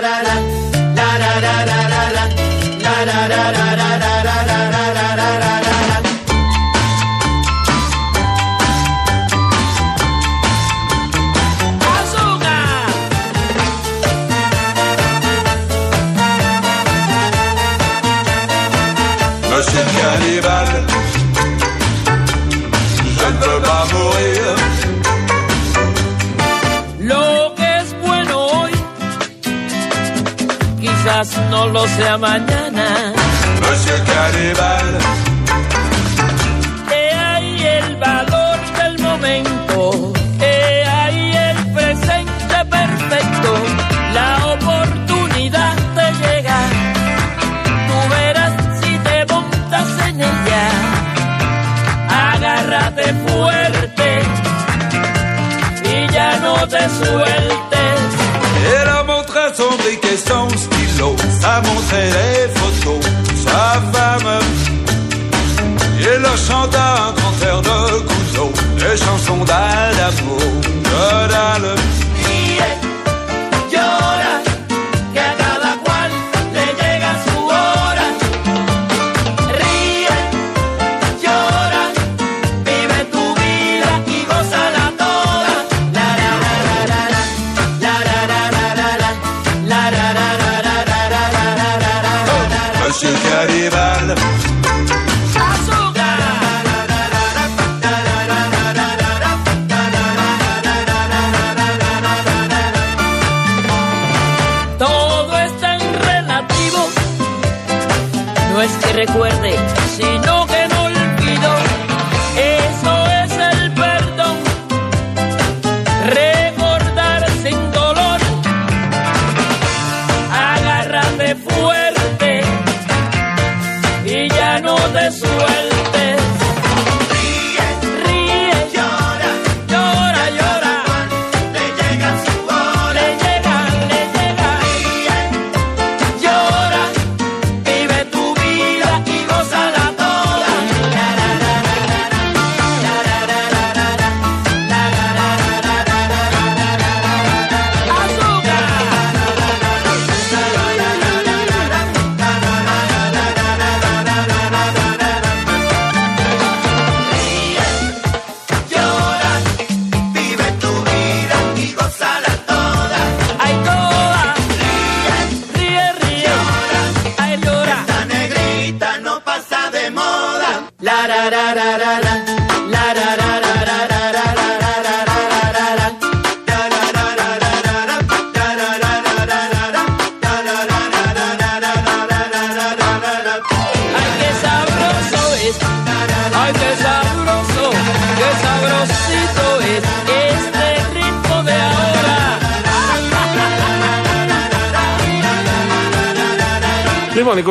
ra.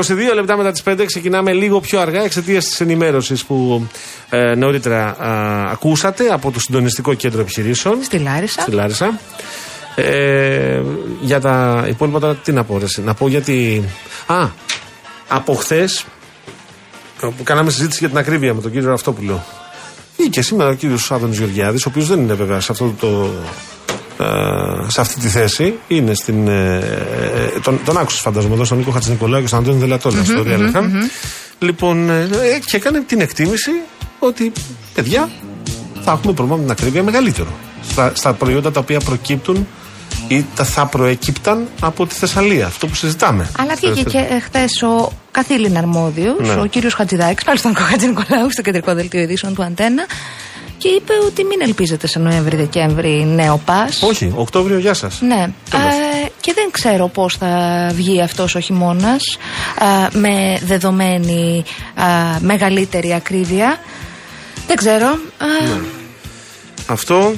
22 λεπτά μετά τις 5 ξεκινάμε λίγο πιο αργά εξαιτίας της ενημέρωσης που ε, νωρίτερα α, ακούσατε από το Συντονιστικό Κέντρο Επιχειρήσεων. Στη Λάρισα. Στη Λάρισα. Ε, για τα υπόλοιπα τώρα τι να πω, ρε, εσύ. να πω γιατί. Α, από χθες που κάναμε συζήτηση για την ακρίβεια με τον κύριο Αυτόπουλο. Ή και σήμερα ο κύριος Άδωνης Γεωργιάδης, ο οποίος δεν είναι βέβαια σε αυτό το. Ε, σε αυτή τη θέση είναι στην. ε, ε, τον, τον άκουσε φαντάζομαι εδώ στον Νίκο Χατζηνικολάου και στον Αντώνη Δελατόλα στο Real FM. Λοιπόν, ε, ε, και έκανε την εκτίμηση ότι παιδιά θα έχουμε πρόβλημα με την ακρίβεια μεγαλύτερο. Στα, στα προϊόντα τα οποία προκύπτουν ή τα θα προεκύπταν από τη Θεσσαλία. Αυτό που συζητάμε. Αλλά βγήκε και χθες ο καθήλυνα αρμόδιος, Ναι. ο κύριος Χατζηδάκης, πάλι στον Χατζη Νικολάου, στο κεντρικό δελτίο ειδήσεων του Αντένα, και είπε ότι μην ελπίζετε σε Νοέμβρη-Δεκέμβρη νέο πας. Όχι, Οκτώβριο, γεια σας. Ναι. Ε, και δεν ξέρω πώς θα βγει αυτός ο χειμώνας ε, με δεδομένη ε, μεγαλύτερη ακρίβεια. Δεν ξέρω. Ε, Αυτό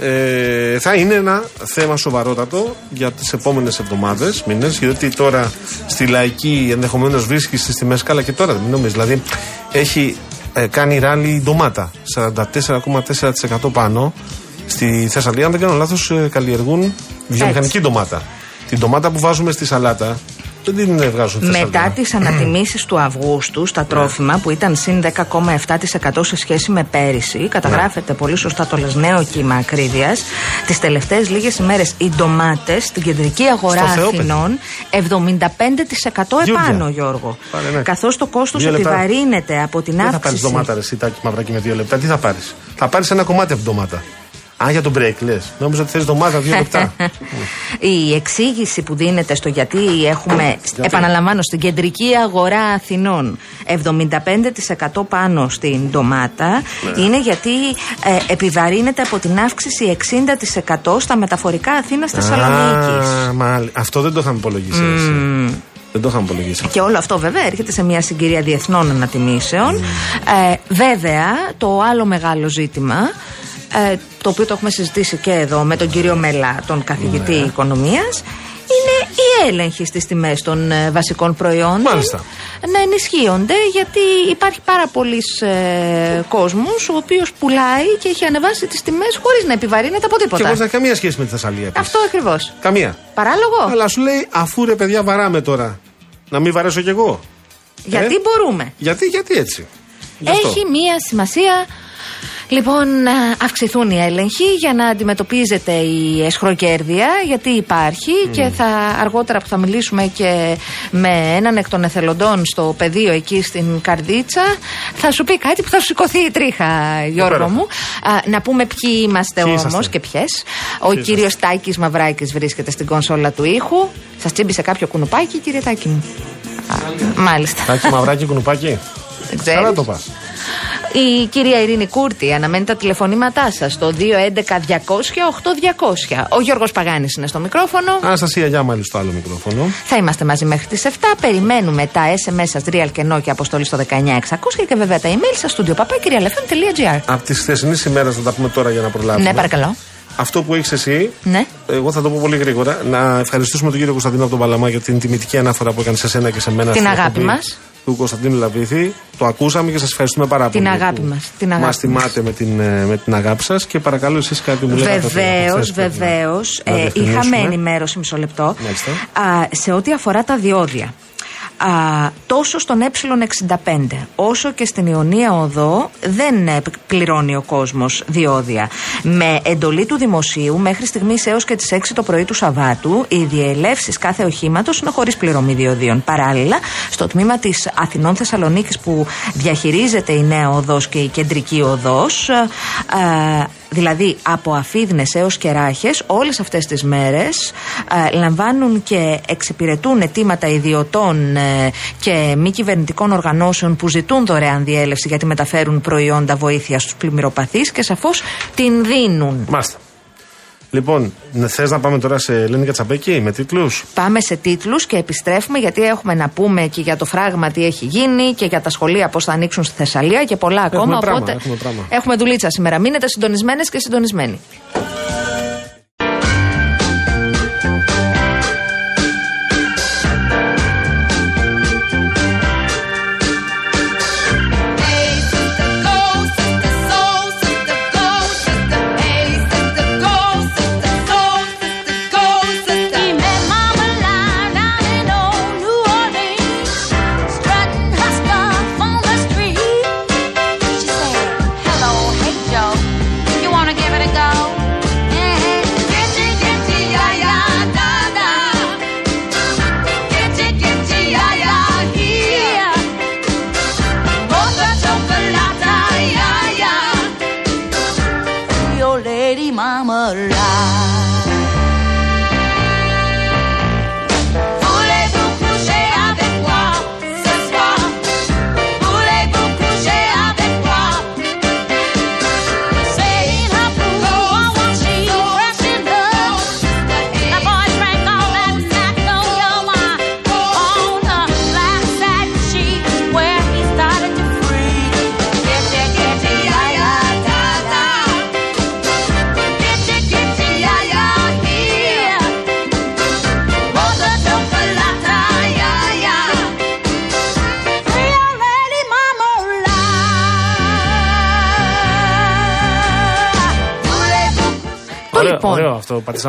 ε, θα είναι ένα θέμα σοβαρότατο για τις επόμενες εβδομάδες, μήνες, γιατί τώρα στη λαϊκή ενδεχομένως βρίσκεις στις τιμές καλά και τώρα, μην νομίζεις, δηλαδή έχει ε, κάνει ράλι η ντομάτα, 44,4% πάνω. Στη Θεσσαλία, αν δεν κάνω λάθος, ε, καλλιεργούν βιομηχανική ντομάτα. Την ντομάτα που βάζουμε στη σαλάτα, Δεν την ε, βγάζουν στη Μετά Θεσσαλονίκη. τις ανατιμήσεις του Αυγούστου στα τρόφιμα που ήταν συν 10,7% σε σχέση με πέρυσι, καταγράφεται πολύ σωστά το λες νέο κύμα ακρίβειας. Τις τελευταίες λίγες ημέρες οι ντομάτες στην κεντρική αγορά Στο Θεόπεδο. Αθηνών 75% επάνω, Γιούργια. Γιώργο. Πάρε, ναι. Καθώς το κόστος Δύο λεπτά. επιβαρύνεται από την Δεν θα πάρεις αύξηση. ντομάτα, ρε Σιτάκι Μαυράκι με δύο λεπτά. Τι θα πάρεις; Θα πάρεις ένα κομμάτι από την ντομάτα. Α, για τον break λες. Νόμιζα ότι θες ντομάτα δύο λεπτά. Η εξήγηση που δίνεται στο γιατί έχουμε, επαναλαμβάνω, στην κεντρική αγορά Αθηνών 75% πάνω στην ντομάτα Ναι. είναι γιατί ε, επιβαρύνεται από την αύξηση 60% στα μεταφορικά Αθήνα Θεσσαλονίκης. Α, μάλ- Αυτό δεν το είχαμε υπολογίσει. ρε, εσύ. Δεν το είχαμε υπολογίσει. Και όλο αυτό βέβαια έρχεται σε μια συγκυρία διεθνών ανατιμήσεων. Ε, βέβαια, το άλλο μεγάλο ζήτημα, ε, το οποίο το έχουμε συζητήσει και εδώ με τον κύριο Μελά, τον καθηγητή οικονομίας, είναι η έλεγχη στις τιμές των ε, βασικών προϊόντων Μάλιστα. να ενισχύονται γιατί υπάρχει πάρα πολλοί ε, κόσμος ο οποίος πουλάει και έχει ανεβάσει τις τιμές χωρίς να επιβαρύνεται από Και τίποτα. χωρί να έχει καμία σχέση με τη Θεσσαλία. επίσης. Αυτό ακριβώς. Καμία. Παράλογο. Αλλά σου λέει, αφού ρε παιδιά βαράμε τώρα, να μην βαρέσω κι εγώ. Γιατί Ε; μπορούμε. Γιατί, γιατί έτσι. Γι' αυτό. Έχει μία σημασία. Λοιπόν, να αυξηθούν οι έλεγχοι για να αντιμετωπίζεται η εσχροκέρδεια, γιατί υπάρχει και θα αργότερα που θα μιλήσουμε και με έναν εκ των εθελοντών στο πεδίο εκεί στην Καρδίτσα, θα σου πει κάτι που θα σου σηκωθεί η τρίχα, Γιώργο Υπέροχα. μου. Α, να πούμε ποιοι είμαστε Ποιοι όμως είσαστε; και ποιες. Ο Ποιοι κύριος Τάκης Μαυράκης βρίσκεται στην κονσόλα του ήχου. Σας τσίμπησε κάποιο κουνουπάκι, κύριε Τάκη μου; Α, μάλιστα. Τάκι μαυράκι κουνουπάκι; Δεν ξέρεις. Καλά το πας. Η κυρία Ειρήνη Κούρτη αναμένει τα τηλεφωνήματά σας στο 211-200-8200. Ο Γιώργος Παγάνης είναι στο μικρόφωνο. Αναστασία Γιάμαλη στο άλλο μικρόφωνο. Θα είμαστε μαζί μέχρι τις 7. Περιμένουμε τα SMS σας, real και no και αποστολή στο 19600 και βέβαια τα email σας στο papakirialfm.gr. Από τις χθεσινή ημέρα θα τα πούμε τώρα για να προλάβουμε. Ναι, παρακαλώ. Αυτό που έχεις εσύ, Ναι. εγώ θα το πω πολύ γρήγορα. Να ευχαριστήσουμε τον κύριο Κωνσταντίνο από τον Παλαμά για την τιμητική αναφορά που έκανε σε σένα και σε μένα. Την στην αγάπη εκπομπή μας. Του Κωνσταντίνου Λαβήθη. Το ακούσαμε και σας ευχαριστούμε πάρα Την πολύ. αγάπη που μας, την αγάπη Μας τιμάτε με την, ε, με την αγάπη σας και παρακαλώ εσείς κάτι μου λέγατε. Βεβαίως, χθες πρέπει να- βεβαίως. να Ε, διευκρινίσουμε. είχαμε ενημέρωση, μισό λεπτό. Μάλιστα. Α, σε ό,τι αφορά τα διόδια. Α, τόσο στον ε65 όσο και στην Ιωνία Οδό δεν ε, πληρώνει ο κόσμος διόδια. Με εντολή του δημοσίου μέχρι στιγμής έως και τις 6 το πρωί του Σαββάτου οι διελεύσεις κάθε οχήματος είναι χωρίς πληρωμή διοδίων. Παράλληλα, στο τμήμα της Αθηνών Θεσσαλονίκης που διαχειρίζεται η νέα οδός και η κεντρική οδός α, α, δηλαδή από Αφίδνες έως και Ράχες όλες αυτές τις μέρες α, λαμβάνουν και εξυπηρετούν αιτήματα ιδιωτών ε, και μη κυβερνητικών οργανώσεων που ζητούν δωρεάν διέλευση γιατί μεταφέρουν προϊόντα βοήθειας στους πλημμυροπαθείς και σαφώς την δίνουν. Μάλιστα. Λοιπόν, θες να πάμε τώρα σε Ελένη Κατσαπέκη με τίτλους; Πάμε σε τίτλους και επιστρέφουμε γιατί έχουμε να πούμε και για το φράγμα τι έχει γίνει και για τα σχολεία πώς θα ανοίξουν στη Θεσσαλία και πολλά Έχουμε ακόμα. πράγμα, οπότε έχουμε πράγμα. έχουμε δουλίτσα σήμερα. Μείνετε συντονισμένες και συντονισμένοι.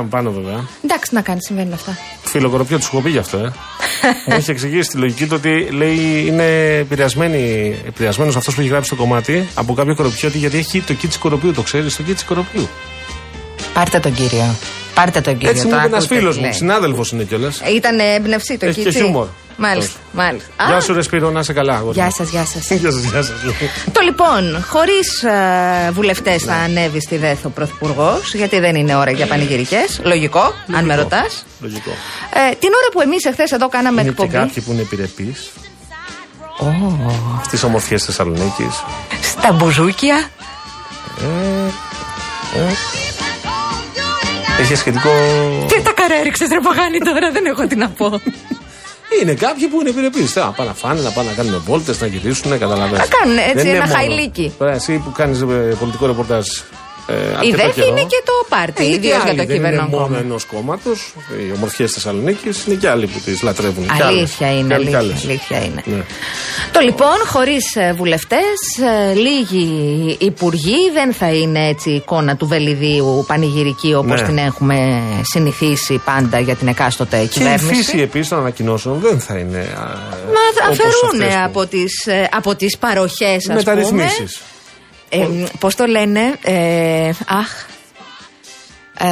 Το Ωραίο, λοιπόν. ωραίο αυτό, πατήσαμε πάνω βέβαια. Εντάξει, να κάνει, συμβαίνουν αυτά. Φιλοκοροπιό του έχω πει γι' αυτό, ε. Μου έχει εξηγήσει τη λογική του ότι λέει είναι επηρεασμένος αυτός που έχει γράψει το κομμάτι από κάποιο κοροπιώτη γιατί έχει το κίτσι κοροπίου. Το ξέρεις, το κίτσι κοροπίου. Πάρτε τον κύριο. Πάρτε τον κύριο. Έτσι μου το είπε ένας ακούτε φίλος τι μου, λέει. συνάδελφος είναι κιόλας. Ήταν έμπνευση το Έχει και κίτσι. χιούμορ. Μάλιστα, Όχι. Μάλιστα. Γεια Α, σου, Ρεσπίρο, να είσαι καλά. αγόρι Γεια μου. σας, γεια σας. Γεια σας, γεια σας. Το λοιπόν, χωρίς βουλευτές θα ανέβει στη ΔΕΘ ο Πρωθυπουργός, γιατί δεν είναι ώρα για πανηγυρικές. Λογικό, αν με ρωτάς. Λογικό. Ε, την ώρα που εμείς εχθές εδώ κάναμε Είναι και εκπομπή. κάποιοι που είναι επιρρεπείς στι ομορφιέ Θεσσαλονίκης. Στα μπουζούκια. Έχεις σχετικό. Τι τα καρά έριξε, ρε Παγάνη τώρα, δεν έχω τι να πω. Είναι κάποιοι που είναι επιρρεπείς. Θα πάνε να φάνε, να πάνε να κάνουν βόλτες, να γυρίσουν, καταλαβαίνετε. Να κάνουν έτσι ένα χαϊλίκι. Εσύ που κάνεις πολιτικό ρεπορτάζ. Ε, Η αρκετό ΔΕΘ καιρό. είναι και το πάρτι, Είναι και ιδίω για άλλοι, το δεν είναι κυβερνό μόνο κόμμα. ενός κόμματος. Οι ομορφιές Θεσσαλονίκης είναι και άλλοι που τις λατρεύουν. Κι άλλες. Αλήθεια Κι είναι, άλλοι κι αλήθεια, άλλες. αλήθεια είναι. Ναι. Το λοιπόν, χωρίς βουλευτές, λίγοι υπουργοί, δεν θα είναι έτσι η εικόνα του Βελιδίου πανηγυρική όπως Ναι. την έχουμε συνηθίσει πάντα για την εκάστοτε Και η κυβέρνηση. φύση επίσης των ανακοινώσεων δεν θα είναι. α, Μα θα όπως αφαιρούν αυτές που- από τις, ε, από τις παροχές ας πούμε. Μεταρρυθμίσεις. Ε, πώς το λένε, ε, αχ, ε,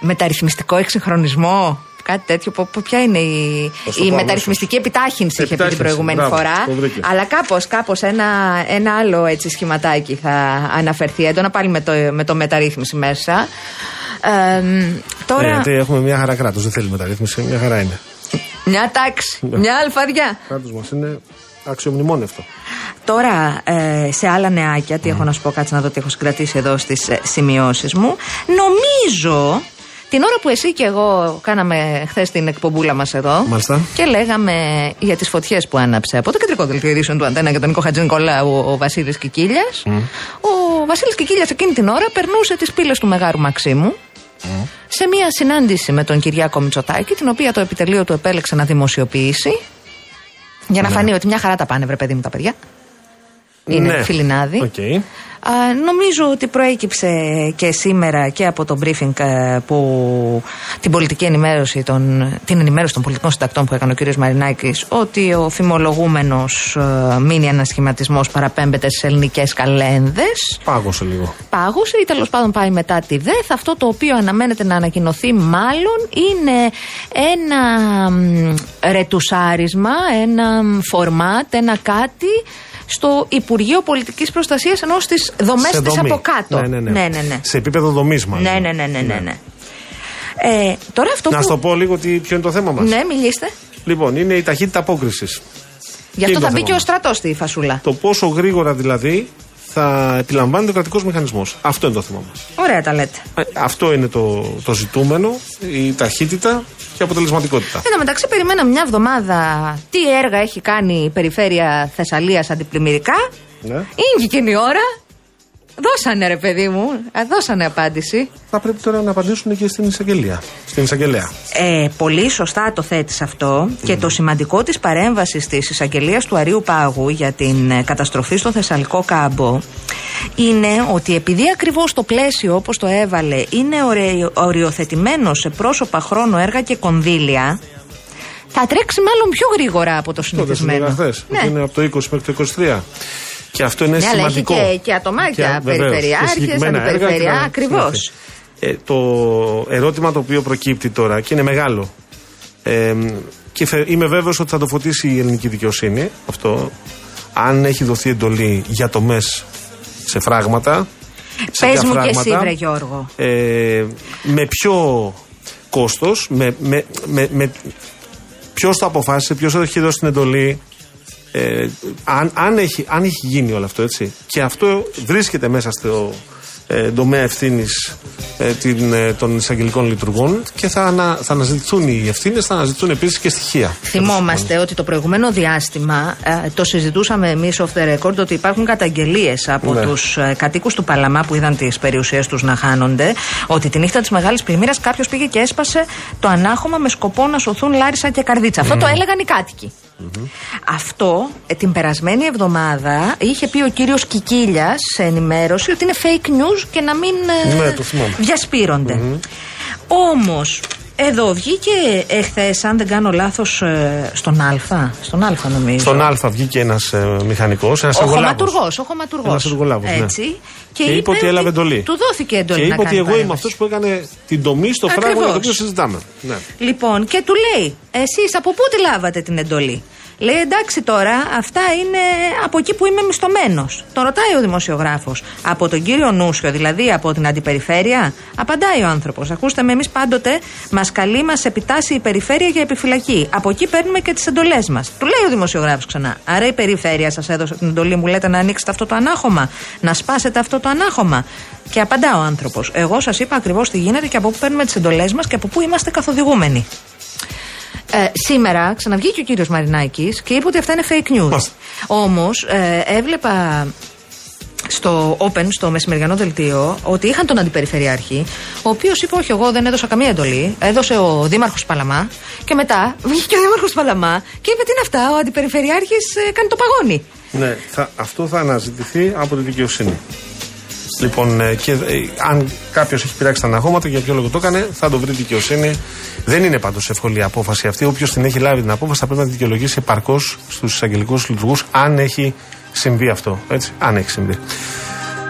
μεταρρυθμιστικό εξυγχρονισμό. Κάτι τέτοιο. Πο- πο- Ποια είναι η, Θα στο η πω μεταρρυθμιστική επιτάχυνση, είχε πει την Επιτάχυνση, προηγούμενη μπράβο, φορά. το βρήκες. Αλλά κάπως, κάπως ένα, ένα άλλο έτσι σχηματάκι θα αναφερθεί έντονα πάλι με το, με το μεταρρύθμιση μέσα. Ε, Ναι, τώρα, γιατί έχουμε μια χαρά κράτος. Δεν θέλει μεταρρύθμιση. Μια χαρά είναι. μια τάξη, Ναι. μια αλφαδιά. κράτος μας είναι αξιομνημόνευτο. Τώρα, ε, σε άλλα νεάκια, τι έχω να σου πω, κάτσε να δω τι έχω συγκρατήσει εδώ στις ε, σημειώσεις μου. Νομίζω την ώρα που εσύ και εγώ κάναμε χθες την εκπομπούλα μας εδώ. Μάλιστα. Και λέγαμε για τις φωτιές που άναψε από το κεντρικό δελτίο ειδήσεων του Αντένα για τον Νίκο Χατζη Νικολάου ο, ο Βασίλης Κικίλιας. Ο Βασίλης Κικίλιας εκείνη την ώρα περνούσε τις πύλες του Μεγάρου Μαξίμου. Σε μια συνάντηση με τον Κυριάκο Μητσοτάκη, την οποία το επιτελείο του επέλεξε να δημοσιοποιήσει. Για να φανεί ότι μια χαρά τα πάνε, βρε παιδί μου, τα παιδιά. Είναι Ναι. φιλινάδι. Οκ. Α, νομίζω ότι προέκυψε και σήμερα και από το briefing ε, που την πολιτική ενημέρωση των, την ενημέρωση των πολιτικών συντακτών που έκανε ο κ. Μαρινάκης ότι ο φημολογούμενος ε, μίνι ανασχηματισμός παραπέμπεται στις ελληνικές καλένδες Πάγωσε λίγο. πάγωσε ή τέλος πάντων πάει μετά τη ΔΕΘ. Αυτό το οποίο αναμένεται να ανακοινωθεί μάλλον είναι ένα μ, ρετουσάρισμα, ένα μ, φορμάτ, ένα κάτι στο Υπουργείο Πολιτικής Προστασίας ενώ στις δομές Σε της δομή. από κάτω. Ναι, ναι, ναι. ναι, ναι, ναι. Σε επίπεδο δομής, μάλλον. Ναι, ναι, ναι, ναι, ναι, ναι. Ε, τώρα αυτό Να που... σου το πω λίγο τι, ποιο είναι το θέμα μας. Ναι, μιλήστε. Λοιπόν, είναι η ταχύτητα απόκρισης. Γι' αυτό είναι θα το μπει θέμα και ο μας; στρατός στη φασούλα. Το πόσο γρήγορα δηλαδή θα επιλαμβάνεται ο κρατικός μηχανισμός. Αυτό είναι το θέμα μας. Ωραία τα λέτε. Αυτό είναι το, το ζητούμενο, η ταχύτητα και η αποτελεσματικότητα. Εν τω μεταξύ, περιμέναμε μια εβδομάδα τι έργα έχει κάνει η περιφέρεια Θεσσαλίας αντιπλημμυρικά. Ναι. Είναι και η ώρα. Δώσανε ρε παιδί μου, Α, δώσανε απάντηση. Θα πρέπει τώρα να απαντήσουν και στην εισαγγελία. Στην εισαγγελέα. Ε, πολύ σωστά το θέτεις αυτό και το σημαντικό της παρέμβασης της εισαγγελίας του Αρίου Πάγου για την ε, καταστροφή στο Θεσσαλικό κάμπο είναι ότι επειδή ακριβώς το πλαίσιο όπως το έβαλε είναι ωρε- οριοθετημένο σε πρόσωπα χρόνο έργα και κονδύλια θα τρέξει μάλλον πιο γρήγορα από το Τότε σου συνηθισμένο. λέγα χθε. Ναι. Είναι από το 20 μέχρι το 23. Και αυτό είναι Ναι, αλλά έχει σημαντικό. και, και ατομάκια, Και, βεβαίως, περιφερειάρχες, και συγκεκριμένα έργα και αντιπεριφερειά, τα- ακριβώς. Ε, το ερώτημα το οποίο προκύπτει τώρα και είναι μεγάλο ε, και θε- είμαι βέβαιος ότι θα το φωτίσει η ελληνική δικαιοσύνη αυτό αν έχει δοθεί εντολή για το ΜΕΣ σε φράγματα σε Πες ποια μου και εσύ φράγματα, βρε Γιώργο. ε, με ποιο κόστος με, με, με, με ποιος το αποφάσισε ποιος έχει δώσει την εντολή ε, αν, αν, έχει, αν έχει γίνει όλο αυτό έτσι και αυτό βρίσκεται μέσα στο ε, τομέα ευθύνης ε, την, ε, των εισαγγελικών λειτουργών και θα, ανα, θα αναζητηθούν οι ευθύνες, θα αναζητηθούν επίσης και στοιχεία. Θυμόμαστε ότι το προηγούμενο διάστημα ε, το συζητούσαμε εμείς off the record ότι υπάρχουν καταγγελίες από Ναι. τους ε, κατοίκους του Παλαμά που είδαν τις περιουσίες τους να χάνονται ότι τη νύχτα της μεγάλης πλημμύρας κάποιος πήγε και έσπασε το ανάχωμα με σκοπό να σωθούν Λάρισα και Καρδίτσα. Αυτό το έλεγαν οι κατοικοι Αυτό ε, την περασμένη εβδομάδα είχε πει ο κύριος Κικίλιας σε ενημέρωση ότι είναι fake news και να μην ε, Ναι, το θυμάμαι. διασπείρονται. Όμως, Εδώ βγήκε εχθέ, αν δεν κάνω λάθος, στον Α. Στον Α, νομίζω. Στον Α βγήκε ένας ε, μηχανικός, ένας Ο εργολάβος. χωματουργός. Ο χωματουργός. Ένας εργολάβος, ναι. Έτσι. Και είπε ότι έλαβε εντολή. Του δόθηκε εντολή. Και να είπε ότι κάνει εγώ είμαι παρέμβαση. αυτός που έκανε την τομή στο φράγμα για το Ακριβώς. οποίο συζητάμε. Ναι. Λοιπόν, και του λέει, εσείς από πού τη λάβατε την εντολή; Λέει, εντάξει τώρα, αυτά είναι από εκεί που είμαι μισθωμένος. Το ρωτάει ο δημοσιογράφος. Από τον κύριο Νούσιο, δηλαδή από την αντιπεριφέρεια; Απαντάει ο άνθρωπος. Ακούστε με, εμείς πάντοτε μας καλεί, μας επιτάσσει η περιφέρεια για επιφυλακή. Από εκεί παίρνουμε και τις εντολές μας. Του λέει ο δημοσιογράφος ξανά. Άρα η περιφέρεια σας έδωσε την εντολή, μου λέτε να ανοίξετε αυτό το ανάχωμα, να σπάσετε αυτό το ανάχωμα. Και απαντά ο άνθρωπος. Εγώ σας είπα ακριβώς τι γίνεται και από πού παίρνουμε τις εντολές μας και από πού είμαστε καθοδηγούμενοι. Ε, σήμερα ξαναβγήκε ο κύριος Μαρινάκης και είπε ότι αυτά είναι fake news. Μάλιστα. Όμως ε, έβλεπα στο Open, στο μεσημεριανό δελτίο, ότι είχαν τον αντιπεριφερειάρχη, ο οποίος είπε: Όχι, εγώ δεν έδωσα καμία εντολή. Έδωσε ο Δήμαρχος Παλαμά. Και μετά βγήκε ο Δήμαρχος Παλαμά και είπε: Τι είναι αυτά, ο αντιπεριφερειάρχης κάνει το παγόνι. Ναι, θα, αυτό θα αναζητηθεί από τη δικαιοσύνη. Λοιπόν, ε, και ε, αν κάποιος έχει πειράξει τα αναχώματα, για ποιο λόγο το έκανε, θα το βρει δικαιοσύνη. Δεν είναι πάντως εύκολη η απόφαση αυτή. Όποιος την έχει λάβει την απόφαση θα πρέπει να τη δικαιολογήσει επαρκώς στους εισαγγελικούς λειτουργούς, αν έχει συμβεί αυτό. Έτσι, αν έχει συμβεί.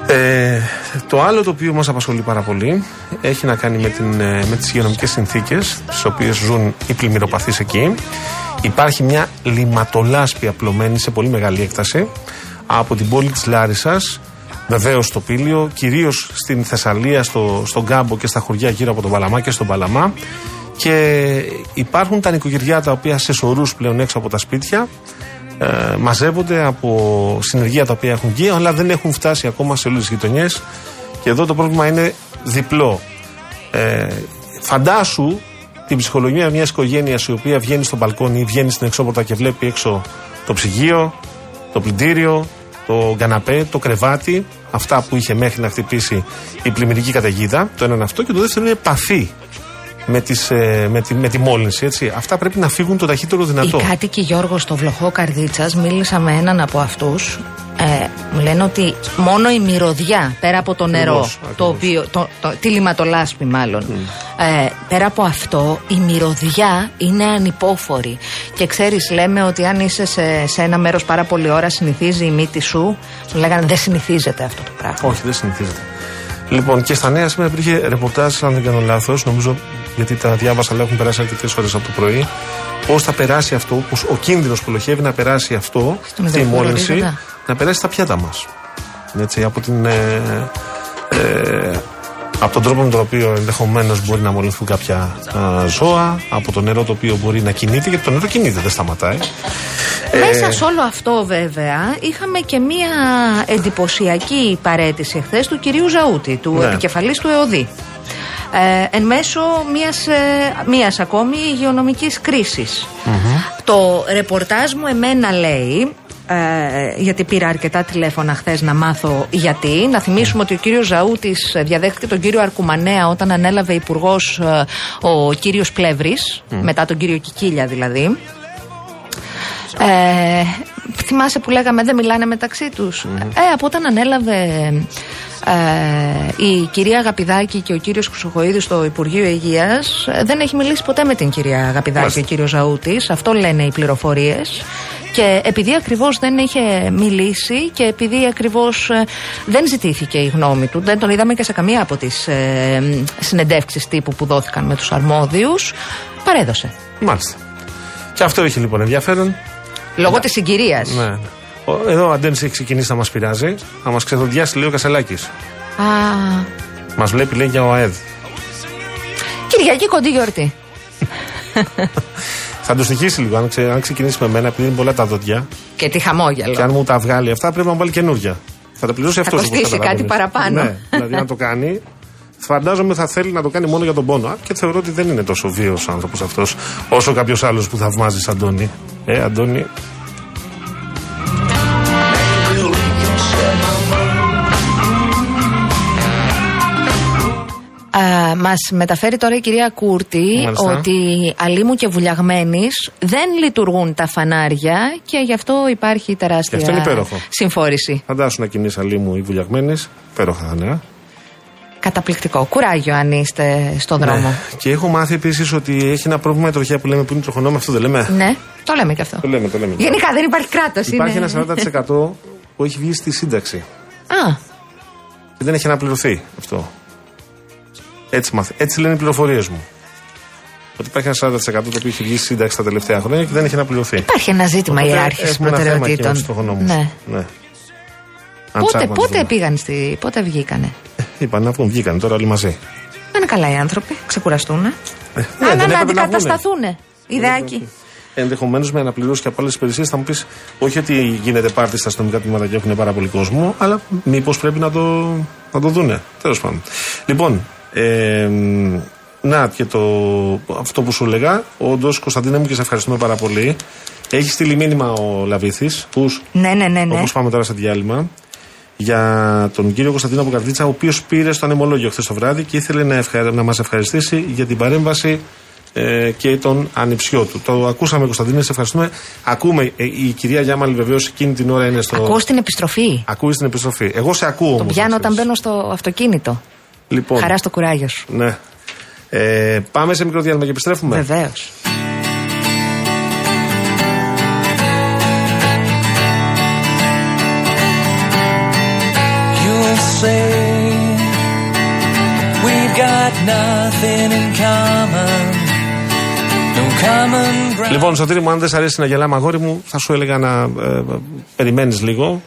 Ε, το άλλο το οποίο μας απασχολεί πάρα πολύ έχει να κάνει με, την, ε, με τις υγειονομικές συνθήκες στις οποίες ζουν οι πλημμυροπαθείς εκεί. Υπάρχει μια λιματολάσπη απλωμένη σε πολύ μεγάλη έκταση από την πόλη της Λάρισας Βεβαίως στο Πήλιο, κυρίως στην Θεσσαλία, στο, στον Κάμπο και στα χωριά γύρω από τον Παλαμά και στον Παλαμά. Και υπάρχουν τα νοικοκυριά τα οποία σε σωρούς πλέον έξω από τα σπίτια ε, μαζεύονται από συνεργεία τα οποία έχουν βγει, αλλά δεν έχουν φτάσει ακόμα σε όλες τις γειτονιές. Και εδώ το πρόβλημα είναι διπλό. Ε, φαντάσου την ψυχολογία μιας οικογένειας η οποία βγαίνει στο μπαλκόνι ή βγαίνει στην εξώπορτα και βλέπει έξω το ψυγείο, το πλυντήριο, το καναπέ, το κρεβάτι, αυτά που είχε μέχρι να χτυπήσει η πλημμυρική καταιγίδα. Το ένα είναι αυτό. Και το δεύτερο είναι επαφή με, τις, ε, με, τη, με τη μόλυνση. Έτσι. Αυτά πρέπει να φύγουν το ταχύτερο δυνατό. Οι κάτοικοι Γιώργος στο βλοχό Καρδίτσας, μίλησα με έναν από αυτούς. Ε, μου λένε ότι μόνο η μυρωδιά πέρα από το νερό, Ακριβώς, το ακριβώς. οποίο, το, το, τη λιματολάσπη μάλλον, ε, πέρα από αυτό η μυρωδιά είναι ανυπόφορη. Και ξέρεις, λέμε ότι αν είσαι σε, σε ένα μέρος πάρα πολλή ώρα, συνηθίζει η μύτη σου. Μου λέγανε δεν συνηθίζεται αυτό το πράγμα. Όχι, δεν συνηθίζεται. Λοιπόν, και στα νέα σήμερα υπήρχε ρεπορτάζ, αν δεν κάνω λάθος, νομίζω γιατί τα διάβασα, αλλά έχουν περάσει αρκετές ώρες από το πρωί. Πώς θα περάσει αυτό, πώς ο κίνδυνος που λοχεύει να περάσει αυτό, Στον αυτή η υδροχώρο, μόλυνση, είδατε. Να περάσει στα πιάτα μας. Έτσι, από την. Ε, ε, από τον τρόπο με τον οποίο ενδεχομένως μπορεί να μολυνθούν κάποια α, ζώα, από το νερό το οποίο μπορεί να κινείται, γιατί το νερό κινείται, δεν σταματάει. Μέσα σε όλο αυτό βέβαια είχαμε και μία εντυπωσιακή παρέτηση χθε του κυρίου Ζαούτη, του Ναι. επικεφαλής του ΕΟΔΗ. Ε, εν μέσω μιας, ε, μιας ακόμη υγειονομικής κρίσης. Το ρεπορτάζ μου εμένα λέει ε, γιατί πήρα αρκετά τηλέφωνα χθες να μάθω γιατί. Να θυμίσουμε ότι ο κύριος Ζαούτη διαδέχτηκε τον κύριο Αρκουμανέα όταν ανέλαβε υπουργός ο κύριος Πλεύρης, μετά τον κύριο Κικίλια δηλαδή. Ε, θυμάσαι που λέγαμε δεν μιλάνε μεταξύ τους Ε, από όταν ανέλαβε ε, η κυρία Αγαπηδάκη και ο κύριος Χρυσοχοίδης στο Υπουργείο Υγείας ε, δεν έχει μιλήσει ποτέ με την κυρία Αγαπηδάκη Μάλιστα. και ο κύριος Ζαούτης αυτό λένε οι πληροφορίες και επειδή ακριβώς δεν είχε μιλήσει και επειδή ακριβώς ε, δεν ζητήθηκε η γνώμη του δεν τον είδαμε και σε καμία από τις ε, συνεντεύξεις τύπου που δόθηκαν με τους αρμόδιους παρέδωσε Μάλιστα. Και αυτό έχει λοιπόν ενδιαφέρον. λόγω της συγκυρίας Ναι. Ο- Εδώ ο Αντένης έχει ξεκινήσει να μας πειράζει. Να μας ξεδοντιάσει λέει ο Κασελάκης. Α, Μας βλέπει λέει για ο ΑΕΔ. Κυριακή κοντή γιορτή. Θα του στοιχήσει λίγο. Αν, ξε, αν ξεκινήσει με μένα, επειδή είναι πολλά τα δόντια, Και τι χαμόγελο. και αν μου τα βγάλει αυτά, πρέπει να μου βάλει καινούργια. Θα τα πληρώσει αυτός κοστίσει κάτι παραπάνω. Ναι, δηλαδή αν το κάνει, φαντάζομαι θα θέλει να το κάνει μόνο για τον πόνο. Α, Και θεωρώ ότι δεν είναι τόσο βίαιος άνθρωπος αυτός, όσο κάποιος άλλος που θαυμάζει Αντώνη. Ε, Αντώνη, Α, μας μεταφέρει τώρα η κυρία Κούρτη Μάλιστα. ότι αλίμου και βουλιαγμένης δεν λειτουργούν τα φανάρια και γι' αυτό υπάρχει τεράστια Και αυτό είναι υπέροχο. συμφόρηση. φαντάσου να κινεί αλίμου ή βουλιαγμένης. Υπέροχα θα είναι. ε. Καταπληκτικό. Κουράγιο αν είστε στον δρόμο. Ναι. Και έχω μάθει επίσης ότι έχει ένα πρόβλημα η τροχιά που λέμε που είναι τροχονόμο. Αυτό δεν λέμε. Ναι, το λέμε και αυτό. Το λέμε, το λέμε. Γενικά δεν υπάρχει κράτος. Υπάρχει είναι... ένα 40% που έχει βγει στη σύνταξη. Α, Και δεν έχει αναπληρωθεί αυτό. Έτσι, μαθ... Έτσι λένε οι πληροφορίες μου. Ότι υπάρχει ένα 40% το οποίο έχει βγει στη σύνταξη τα τελευταία χρόνια και δεν έχει αναπληρωθεί. υπάρχει ένα ζήτημα Οπότε ιεράρχησης έχουμε ένα θέμα και με προτεραιοτήτων. τους τροχονόμους. Ναι. ναι. Αν Πότε, ψάχνουμε να πότε δούμε. πήγαν στη. Πότε βγήκανε; Είπαν να βγουν, βγήκαν τώρα όλοι μαζί. Δεν είναι καλά οι άνθρωποι. Ξεκουραστούν. Ναι, Α, δεν να, έπρεπε να να αντικατασταθούν. Ιδεάκι. Ενδεχομένως με αναπληρώσεις και από άλλε υπηρεσίες θα μου πεις, όχι ότι γίνεται πάρτι στα αστυνομικά τμήματα και έχουν πάρα πολύ κόσμο, αλλά μήπως πρέπει να το, να το δούνε. Τέλος πάντων. Λοιπόν, ε, να και το, αυτό που σου έλεγα. Όντως, Κωνσταντίνε μου και σε ευχαριστούμε πάρα πολύ. Έχει στείλει μήνυμα ο Λαβήθη, Ναι, ναι, ναι. ναι. όπως πάμε τώρα σε διάλειμμα, για τον κύριο Κωνσταντίνο Αποκαρτίτσα, ο οποίος πήρε στο ανεμολόγιο χθες το βράδυ και ήθελε να, ευχα... να μας ευχαριστήσει για την παρέμβαση ε, και τον ανιψιό του. Το ακούσαμε, Κωνσταντίνε, σε ευχαριστούμε. Ακούμε, ε, η κυρία Γιάμαλη βεβαίως εκείνη την ώρα είναι στο. Ακούω στην επιστροφή; Ακούει στην επιστροφή. Εγώ σε ακούω όμως. Το πιάνω όταν μπαίνω στο αυτοκίνητο. Λοιπόν, Χαρά στο κουράγιο σου. ναι. Ε, πάμε σε μικρό διάλειμμα και επιστρέφουμε. Βεβαίως. You'll say we've got nothing in common. No common ground. Λοιπόν, Σωτήρη μου, αν δεν σ' αρέσει να γελάμε, αγόρι μου, θα σου έλεγα να ε, περιμένεις λίγο.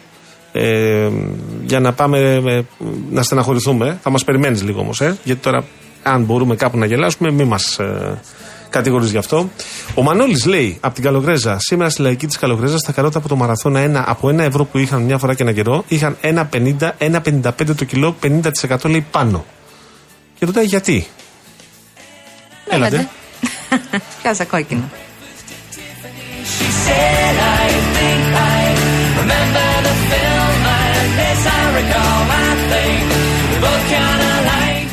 Ε, για να πάμε ε, να στεναχωρηθούμε. Θα μας περιμένεις λίγο όμως, ε, γιατί τώρα, αν μπορούμε κάπου να γελάσουμε, μη μας ε, κατηγορείς γι' αυτό. Ο Μανώλης λέει από την Καλογρέζα, σήμερα στη λαϊκή της Καλογρέζας, τα καρότα από το μαραθώνα ένα, από ένα ευρώ που είχαν μια φορά και ένα καιρό, είχαν 1,50, 1,55 το κιλό, 50% λέει πάνω. Και ρωτάει γιατί; Έλατε. Πιάσα κόκκινο.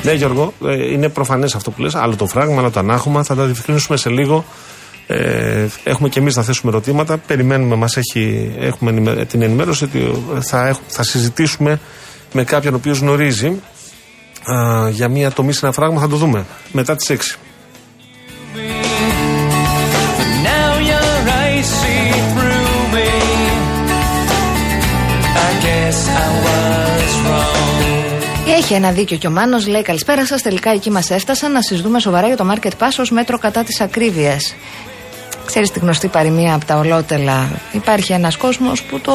Ναι, Γιώργο, ε, είναι προφανές αυτό που λες. Άλλο το φράγμα, άλλο το ανάγχωμα. Θα τα διευκρινίσουμε σε λίγο. Ε, έχουμε και εμείς να θέσουμε ερωτήματα. Περιμένουμε, μας έχει, έχουμε ενημε- την ενημέρωση ότι θα, έχ- θα συζητήσουμε με κάποιον ο οποίος γνωρίζει α, για μια τομή σε ένα φράγμα. Θα το δούμε μετά τις 6. Έχει ένα δίκιο και ο Μάνος λέει: Καλησπέρα σας. Τελικά εκεί μας έφτασαν να συζητούμε σοβαρά για το Market Pass ως μέτρο κατά της ακρίβειας. Ξέρεις τη γνωστή παροιμία από τα ολότελα. Υπάρχει ένας κόσμος που το,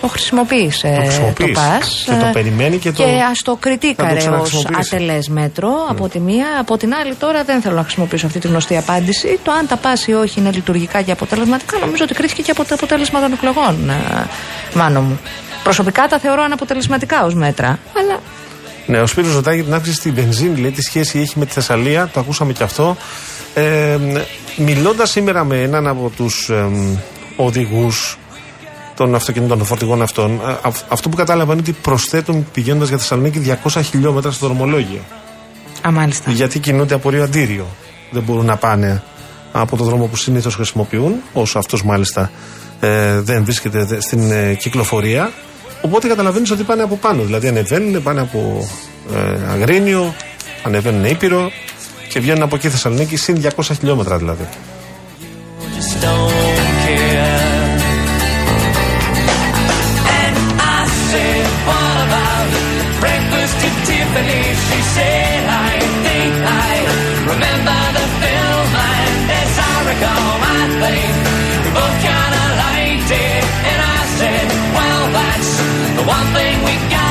το χρησιμοποίησε Το χρησιμοποιείς. το pass. Και το ε, περιμένει και το- Και ας το θα κριτήκαρε το ως ξαναχρησιμοποιήσει. ατελές μέτρο από τη μία. Από την άλλη, τώρα δεν θέλω να χρησιμοποιήσω αυτή τη γνωστή απάντηση. Το αν τα πας ή όχι είναι λειτουργικά και αποτελεσματικά, νομίζω ότι κρίθηκε και από το αποτέλεσμα των εκλογών, ε, Μάνο μου. Προσωπικά τα θεωρώ αναποτελεσματικά ως μέτρα. Αλλά Ναι, ο Σπύρος ρωτάει για την αύξηση στην βενζίνη, λέει τι σχέση έχει με τη Θεσσαλία, το ακούσαμε και αυτό. Ε, Μιλώντας σήμερα με έναν από τους ε, οδηγούς των αυτοκινήτων, των φορτηγών αυτών, ε, αυ- αυτό που κατάλαβα είναι ότι προσθέτουν πηγαίνοντας για Θεσσαλονίκη 200 χιλιόμετρα στο δρομολόγιο. Α, μάλιστα. Γιατί κινούνται από Ρίο Αντίριο. Δεν μπορούν να πάνε από το δρόμο που συνήθως χρησιμοποιούν, όσο αυτός μάλιστα ε, δεν βρίσκεται δε- στην ε, κυκλοφορία. Οπότε καταλαβαίνεις ότι πάνε από πάνω. Δηλαδή ανεβαίνουν, πάνε από ε, Αγρίνιο, ανεβαίνουν Ήπειρο και βγαίνουν από εκεί Θεσσαλονίκη συν 200 χιλιόμετρα δηλαδή. just don't care. And I said, what about breakfast at Tiffany's? She said, I think I remember the film, and as I recall, I think we both kinda liked it. And I said, well, that's the one thing we got.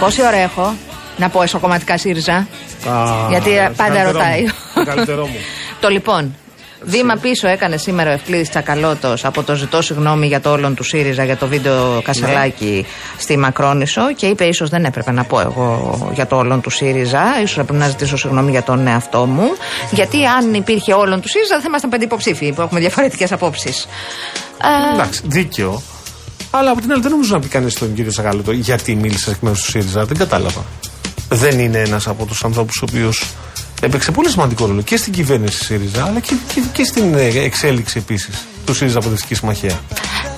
Πόση ώρα έχω να πω εσωκομματικά ΣΥΡΙΖΑ; Γιατί ε, πάντα καλύτερό ρωτάει. μου. Το καλύτερό μου. το λοιπόν. Βήμα πίσω έκανε σήμερα ο Ευκλήδης Τσακαλώτος από το ζητώ συγγνώμη για το όλον του ΣΥΡΙΖΑ για το βίντεο Κασελάκη στη Μακρόνισο και είπε ίσως δεν έπρεπε να πω εγώ για το όλον του ΣΥΡΙΖΑ. σω έπρεπε να ζητήσω συγγνώμη για τον εαυτό μου. Γιατί αν υπήρχε όλον του ΣΥΡΙΖΑ θα ήμασταν πέντε υποψήφοι που έχουμε διαφορετικές απόψεις. Εντάξει, δίκαιο. Αλλά από την άλλη δεν νομίζω να πει κανείς τον κύριο Σαγάλωτο γιατί μίλησες εκ μέρους του ΣΥΡΙΖΑ. Δεν κατάλαβα. Δεν είναι ένας από τους ανθρώπους ο οποίος έπαιξε πολύ σημαντικό ρόλο και στην κυβέρνηση ΣΥΡΙΖΑ αλλά και, και, και στην ε, εξέλιξη επίσης του ΣΥΡΙΖΑ Αποδευτική Συμμαχία.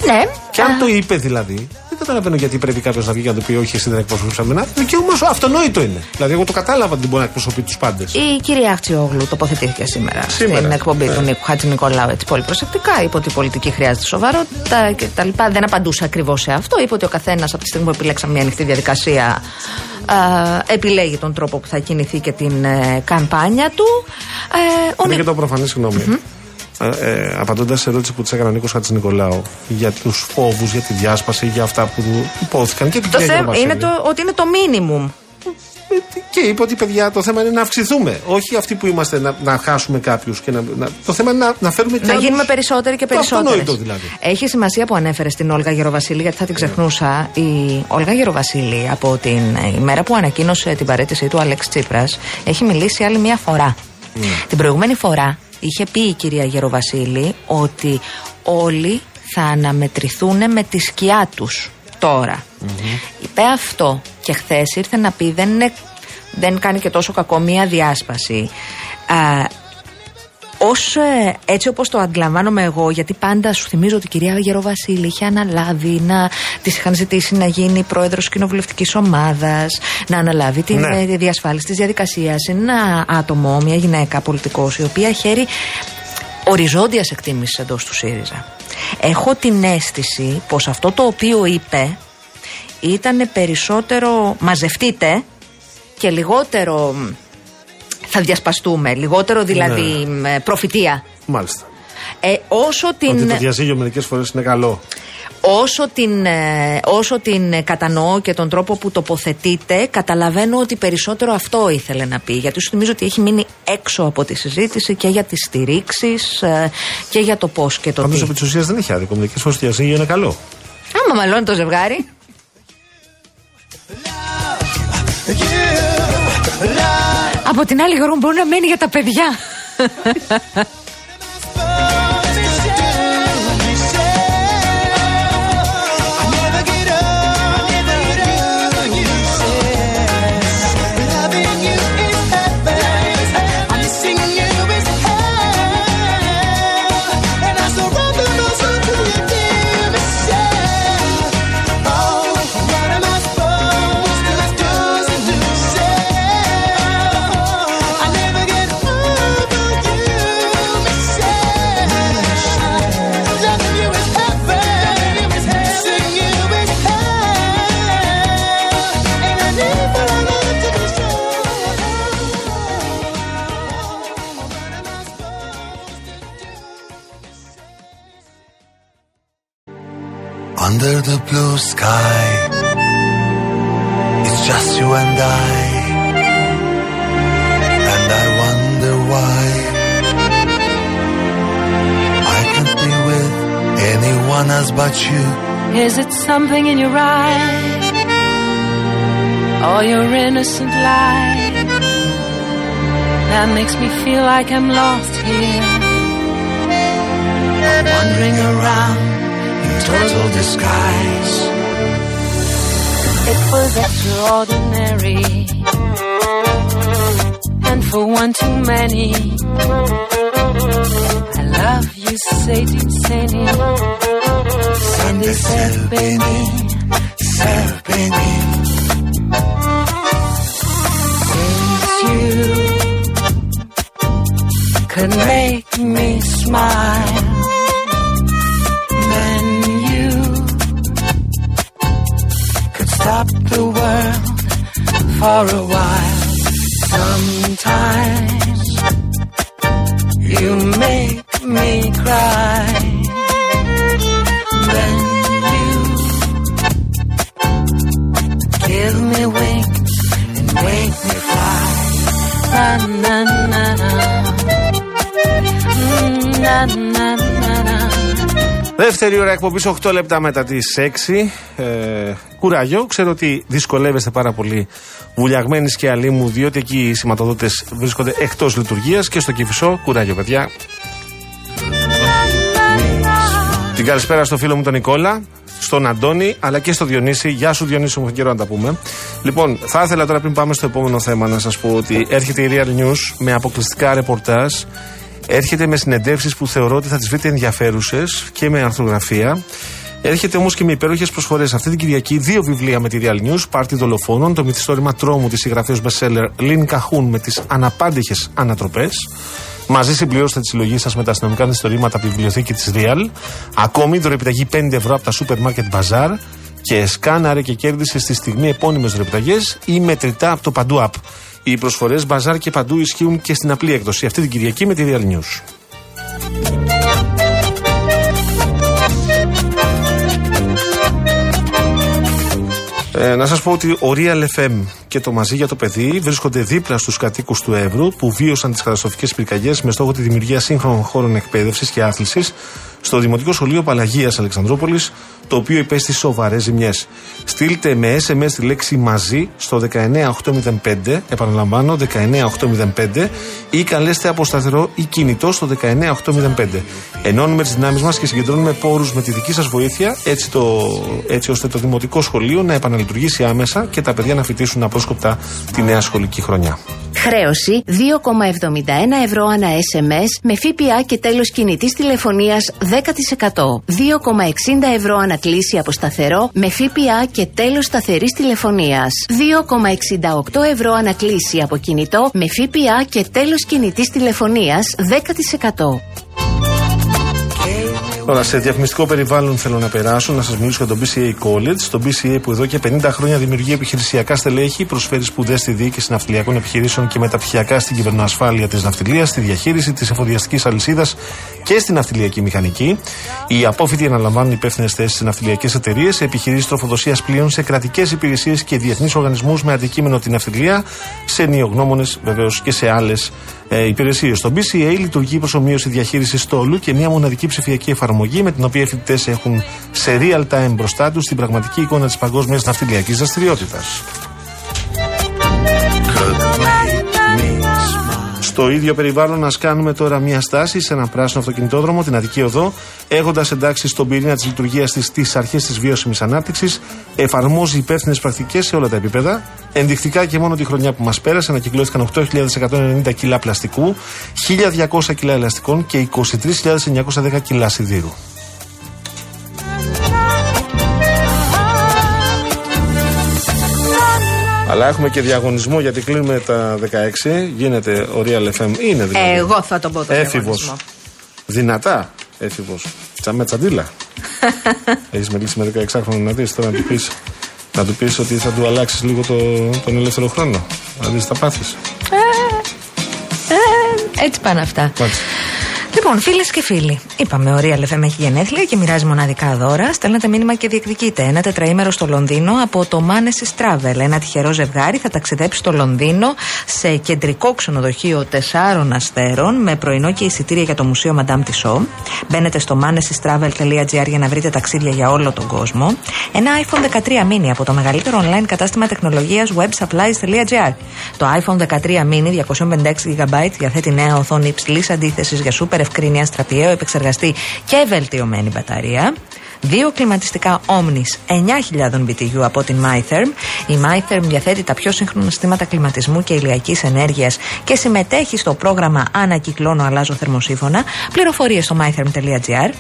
Ναι. Και αν το είπε δηλαδή, δεν καταλαβαίνω γιατί πρέπει κάποιος να βγει και να το πει Όχι, εσύ δεν εκπροσωπείς εμένα. Δικαίωμα σου, αυτονόητο είναι. Δηλαδή, εγώ το κατάλαβα ότι δεν μπορεί να εκπροσωπεί τους πάντες. Η κυρία Αχτσιόγλου τοποθετήθηκε σήμερα, Σήμερα. στην εκπομπή Ναι. του Νίκου Χατζη Νικολάου έτσι πολύ προσεκτικά. Είπε ότι η πολιτική χρειάζεται σοβαρότητα και τα λοιπά. Δεν απαντούσε ακριβώς σε αυτό. Είπε ότι ο καθένας από τη στιγμή που επιλέξαμε μια ανοιχτή διαδικασία α, επιλέγει τον τρόπο που θα κινηθεί και την ε, καμπάνια του. Ε, ο Είναι Νίκ- και το προφανή, συγγνώμη. Ε, ε, Απαντώντας σε ερώτηση που της έκανε ο Νίκος Χατζης Νικολάου για τους φόβους, για τη διάσπαση, για αυτά που υπόθηκαν και την το κυρία θέμα Γεροβασίλη. είναι το, ότι είναι το μίνιμουμ. Και είπε ότι παιδιά το θέμα είναι να αυξηθούμε. Όχι αυτοί που είμαστε να, να χάσουμε κάποιους. Να, να, το θέμα είναι να, να φέρουμε και Να άλλους- γίνουμε περισσότεροι και Το περισσότεροι. αυτονόητο δηλαδή. Έχει σημασία που ανέφερες την Όλγα Γεροβασίλη, γιατί θα την ξεχνούσα. Η Όλγα Γεροβασίλη, από την ημέρα που ανακοίνωσε την παρέτησή του Αλέξ Τσίπρας, έχει μιλήσει άλλη μία φορά. Την προηγούμενη φορά είχε πει η κυρία Γεροβασίλη ότι όλοι θα αναμετρηθούν με τη σκιά τους τώρα. Είπε αυτό και χθες ήρθε να πει δεν, είναι, δεν κάνει και τόσο κακό μία διάσπαση. Α, ως, ε, έτσι όπως το αντιλαμβάνομαι εγώ, γιατί πάντα σου θυμίζω ότι η κυρία Γεροβασίλη είχε αναλάβει να της είχαν ζητήσει να γίνει πρόεδρος κοινοβουλευτικής ομάδας, να αναλάβει την Ναι. ε, διασφάλιση της διαδικασίας. Είναι ένα άτομο, μια γυναίκα πολιτικός, η οποία χαίρει οριζόντιας εκτίμησης εντός του ΣΥΡΙΖΑ. Έχω την αίσθηση πως αυτό το οποίο είπε ήταν περισσότερο μαζευτείτε και λιγότερο μ, θα διασπαστούμε, λιγότερο δηλαδή μ, προφητεία. Μάλιστα. Ε, όσο Ότι την, το διαζύγιο μερικές φορές είναι καλό. όσο, την, ε, όσο την ε, κατανοώ και τον τρόπο που τοποθετείτε, καταλαβαίνω ότι περισσότερο αυτό ήθελε να πει. Γιατί σου θυμίζω ότι έχει μείνει έξω από τη συζήτηση και για τις στηρίξεις ε, και για το πώς και το Πάντως τι. επί της ουσίας δεν έχει άδικο. Μερικές φορές το διαζύγιο είναι καλό. Άμα μαλώνει το ζευγάρι. Από την άλλη γρήγορα μπορεί να μένει για τα παιδιά. Under the blue sky, it's just you and I. And I wonder why I can't be with anyone else but you. Is it something in your eyes or your innocent light that makes me feel like I'm lost here? Wandering around total disguise. It was extraordinary, and for one too many. I love you, Sadie, Sadie. Sunday Serpini, Serpini. Since you could make me smile, stop the world for a while. Sometimes you make me cry. Then you give me wings and make me fly. Na na na na. Mm, Na na na na. Δεύτερη ώρα εκπομπή 8 λεπτά μετά τι 6. Ε, κουράγιο. Ξέρω ότι δυσκολεύεστε πάρα πολύ βουλιαγμένοι και αλλοί μου, διότι εκεί οι σηματοδότες βρίσκονται εκτός λειτουργίας και στο κυφισό. Κουράγιο, παιδιά. Την καλησπέρα στο φίλο μου τον Νικόλα. στον Αντώνη αλλά και στο Διονύση. Γεια σου, Διονύση, έχουμε καιρό να τα πούμε. Λοιπόν, θα ήθελα τώρα πριν πάμε στο επόμενο θέμα να σας πω ότι έρχεται η Real News με αποκλειστικά ρεπορτάζ. Έρχεται με συνεντεύξεις που θεωρώ ότι θα τις βρείτε ενδιαφέρουσες και με αρθρογραφία. Έρχεται όμως και με υπέροχες προσφορές. Αυτή την Κυριακή δύο βιβλία με τη Real News, Πάρτι δολοφόνων, το μυθιστόρημα τρόμου της συγγραφέα bestseller Λίν Καχούν με τις αναπάντηχες ανατροπές. Μαζί συμπληρώστε τη συλλογή σας με τα αστυνομικά μυθιστορήματα από τη βιβλιοθήκη της Real. Ακόμη δωρεπιταγή 5 ευρώ από τα σούπερ μάρκετ Bazaar. Και σκάναρε και κέρδισε στη στιγμή επώνυμες δωρεπιταγές ή μετρητά από το Παντού App. Οι προσφορές Bazaar και Παντού ισχύουν και στην απλή έκδοση αυτή την Κυριακή με τη Real News. Ε, να σας πω ότι ο Real FM και το Μαζί για το Παιδί βρίσκονται δίπλα στους κατοίκους του Εύρου που βίωσαν τις καταστροφικές πυρκαγιές με στόχο τη δημιουργία σύγχρονων χώρων εκπαίδευσης και άθλησης στο Δημοτικό Σχολείο Παλαγίας Αλεξανδρούπολη, το οποίο υπέστη σοβαρές ζημιές. Στείλτε με SMS τη λέξη μαζί στο 19805, επαναλαμβάνω 19805, ή καλέστε από σταθερό ή κινητό στο 19805. Ενώνουμε τις δυνάμεις μας και συγκεντρώνουμε πόρους με τη δική σας βοήθεια, έτσι, το, έτσι ώστε το Δημοτικό Σχολείο να επαναλειτουργήσει άμεσα και τα παιδιά να φοιτήσουν απρόσκοπτα τη νέα σχολική χρονιά. Χρέωση 2,71 ευρώ ανά SMS με ΦΠΑ και τέλος κινητής τηλεφωνίας 10%. 2,60 ευρώ ανακλήση από σταθερό με ΦΠΑ και τέλος σταθερής τηλεφωνίας. 2,68 ευρώ ανακλήση από κινητό με ΦΠΑ και τέλος κινητής τηλεφωνίας 10%. Τώρα, σε διαφημιστικό περιβάλλον θέλω να περάσω, να σας μιλήσω για το BCA College. Το BCA που εδώ και 50 χρόνια δημιουργεί επιχειρησιακά στελέχη, προσφέρει σπουδές στη διοίκηση ναυτιλιακών επιχειρήσεων και μεταπτυχιακά στην κυβερνοασφάλεια της ναυτιλίας, στη διαχείριση της εφοδιαστικής αλυσίδας και στην ναυτιλιακή μηχανική. Οι απόφοιτοι αναλαμβάνουν υπεύθυνες θέσεις σε ναυτιλιακές εταιρείες, σε επιχειρήσεις τροφοδοσίας πλοίων, σε κρατικές υπηρεσίες και διεθνείς οργανισμούς με αντικείμενο την ναυτιλία, σε νεογνώμονες βεβαίως και σε άλλες ε, υπηρεσίες. Το BCA λειτουργεί προσωμείωση διαχείρισης στόλου και μια μοναδική ψηφιακή εφαρμογή με την οποία οι φοιτητές έχουν σε real time μπροστά τους την πραγματική εικόνα της παγκόσμιας ναυτιλιακής δραστηριότητας. Στο ίδιο περιβάλλον, να κάνουμε τώρα μια στάση σε ένα πράσινο αυτοκινητόδρομο, την Αττική Οδό, έχοντας εντάξει στον πυρήνα της λειτουργίας της τις αρχές της βιώσιμης ανάπτυξης, εφαρμόζει υπεύθυνες πρακτικές σε όλα τα επίπεδα. Ενδεικτικά και μόνο τη χρονιά που μας πέρασε ανακυκλώθηκαν 8.190 κιλά πλαστικού, 1.200 κιλά ελαστικών και 23.910 κιλά σιδήρου. Αλλά έχουμε και διαγωνισμό γιατί κλείνουμε τα 16. Γίνεται ο Real FM. Είναι δηλαδή. Εγώ θα τον πω το Έφηβος. διαγωνισμό. Δυνατά έφηβος. Τσα με τσαντίλα. Έχεις μιλήσει με 16χρονο να δεις τώρα να του πεις να του πεις ότι θα του αλλάξεις λίγο το, τον ελεύθερο χρόνο. Να δεις τα πάθεις. Ε, έτσι πάνε αυτά. Λοιπόν, φίλες και φίλοι, είπαμε: Ο Real FM έχει γενέθλια και μοιράζει μοναδικά δώρα. Στέλνετε μήνυμα και διεκδικείτε ένα τετραήμερο στο Λονδίνο από το Manesis Travel. Ένα τυχερό ζευγάρι θα ταξιδέψει στο Λονδίνο σε κεντρικό ξενοδοχείο 4 αστέρων με πρωινό και εισιτήρια για το Μουσείο Madame Tissot. Μπαίνετε στο manesistravel.gr για να βρείτε ταξίδια για όλο τον κόσμο. Ένα iPhone 13 mini από το μεγαλύτερο online κατάστημα τεχνολογίας websupplies.gr. Το iPhone 13 mini 256 GB διαθέτει νέα οθόνη υψηλής αντίθεσης για σούπερ ευκρίνεια, στραπιαίο επεξεργαστή και βελτιωμένη μπαταρία. Δύο κλιματιστικά Omnis 9.000 BTU από την MyTherm. Η MyTherm διαθέτει τα πιο σύγχρονα συστήματα κλιματισμού και ηλιακής ενέργειας και συμμετέχει στο πρόγραμμα Ανακυκλώνω, αλλάζω θερμοσύφωνα. Πληροφορίες στο mytherm.gr.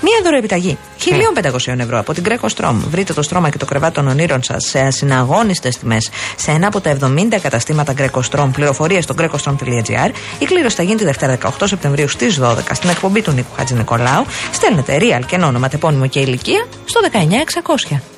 Μία δωροεπιταγή 1.500 ευρώ από την Greco Strom. Βρείτε το στρώμα και το κρεβάτι των ονείρων σας σε ασυναγώνιστε τιμές σε ένα από τα 70 καταστήματα Greco Strom. Πληροφορίες στο grecostrom.gr. Η κλήρωση θα γίνει τη Δευτέρα 18 Σεπτεμβρίου στις 12 στην εκπομπή του Νίκου Χατζη Νικολάου. Στέλνετε real και όνομα, τεπώνυμο και ηλικία στο 19600.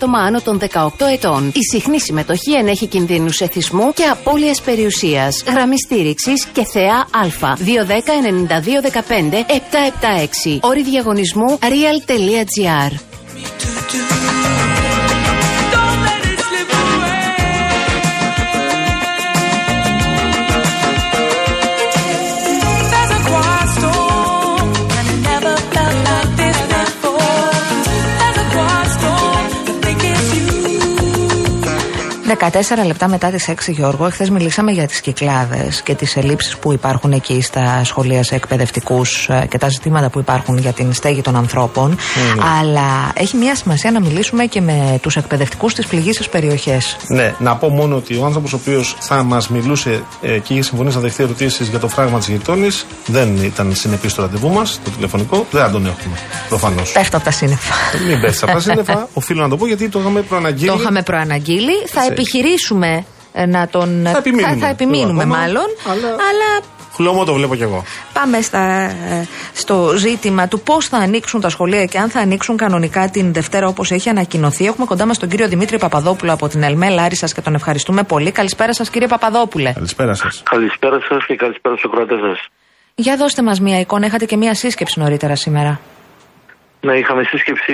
άνω των 18 ετών. Η συχνή συμμετοχή ενέχει κινδύνους εθισμού και απώλειας περιουσίας. Γραμμή στήριξης και θεά Α. 210-9215-776. Όρη διαγωνισμού real.gr. 14 λεπτά μετά τις 6 Γιώργο, εχθές μιλήσαμε για τις κυκλάδες και τις ελλείψεις που υπάρχουν εκεί στα σχολεία σε εκπαιδευτικούς και τα ζητήματα που υπάρχουν για την στέγη των ανθρώπων. Αλλά έχει μια σημασία να μιλήσουμε και με τους εκπαιδευτικούς στι πληγήσει περιοχέ. Ναι, να πω μόνο ότι ο άνθρωπος ο οποίος θα μας μιλούσε ε, και είχε συμφωνήσει να δεχτεί ερωτήσεις για το φράγμα της γειτόνης δεν ήταν συνεπής στο ραντεβού μας, το τηλεφωνικό. Δεν θα τον έχουμε. Προφανώς. Πέφτω από τα σύννεφα. Μην πέφτεις από τα σύννεφα. Οφείλω να το πω γιατί το είχαμε προαναγγείλει. Το είχαμε προαναγγείλει. Θα Σε- επιχειρήσουμε ε, να τον. Θα επιμείνουμε. θα, θα επιμείνουμε Ακόμα, μάλλον. αλλά- αλλά Χλωμό το βλέπω κι εγώ. Πάμε στα, ε, στο ζήτημα του πώς θα ανοίξουν τα σχολεία και αν θα ανοίξουν κανονικά την Δευτέρα όπως έχει ανακοινωθεί. Έχουμε κοντά μας τον κύριο Δημήτρη Παπαδόπουλο από την ΕΛΜΕ Λάρισα και τον ευχαριστούμε πολύ. Καλησπέρα σας, κύριε Παπαδόπουλε. Καλησπέρα σας. Καλησπέρα σας και καλησπέρα στους ακροατές σας. Για δώστε μας μία εικόνα. Είχατε και μία σύσκεψη νωρίτερα σήμερα. Ναι, είχαμε σύσκεψη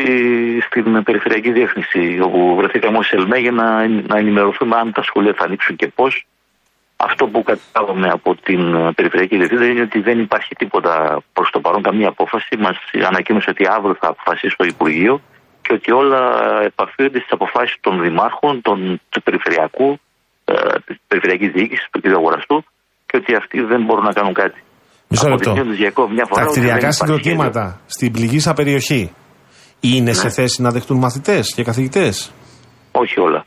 στην Περιφερειακή Διεύθυνση, όπου βρεθήκαμε ως ΕΛΜΕ για να, να ενημερωθούμε αν τα σχολεία θα ανοίξουν και πώς. Αυτό που κατάλαβαμε από την ε, Περιφερειακή Διευθύντρια είναι ότι δεν υπάρχει τίποτα προς το παρόν, καμία απόφαση. Μας ανακοίνωσε ότι αύριο θα αποφασίσει το Υπουργείο και ότι όλα επαφίονται στις αποφάσεις των δημάρχων, των, του Περιφερειακού, ε, της Περιφερειακής Διοίκησης, του κ. Αγοραστού και ότι αυτοί δεν μπορούν να κάνουν κάτι. Μισό λεπτό. Αποδεικνύοντας για ακόμη μια φορά Τα ότι δεν κτηριακά υπάρχει συγκροτήματα στην πληγήσα περιοχή είναι σε θέση να δεχτούν μαθητές και καθηγητές; Όχι όλα.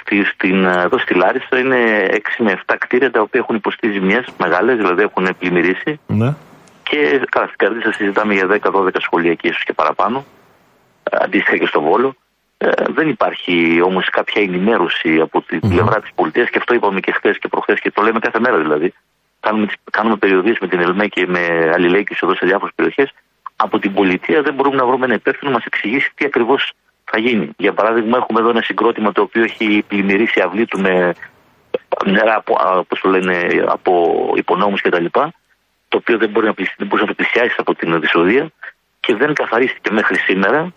Στη, στην, εδώ στη Λάρισα είναι 6 με 7 κτίρια τα οποία έχουν υποστεί ζημιές μεγάλες, δηλαδή έχουν πλημμυρίσει. Ναι. Και καλά, στην Καρδίτσα συζητάμε για 10-12 σχολεία και ίσως και παραπάνω. Ε, Αντίστοιχα και στο Βόλο. Ε, δεν υπάρχει όμως κάποια ενημέρωση από την πλευρά της πολιτείας και αυτό είπαμε και χθες και προχθές και το λέμε κάθε μέρα δηλαδή. Κάνουμε, τις- κάνουμε περιοδίες με την ΕΛΜΕ και με αλληλέγγυε εδώ σε διάφορες περιοχές. Από την πολιτεία δεν μπορούμε να βρούμε ένα υπεύθυνο να μας εξηγήσει τι ακριβώς θα γίνει. Για παράδειγμα, έχουμε εδώ ένα συγκρότημα το οποίο έχει πλημμυρίσει αυλή του με νερά από, α, πώς το λένε, από υπονόμους κτλ. Το οποίο δεν μπορεί να, πλησι- δεν μπορούσε να το πλησιάσει από την δυσοδεία και δεν καθαρίστηκε μέχρι σήμερα.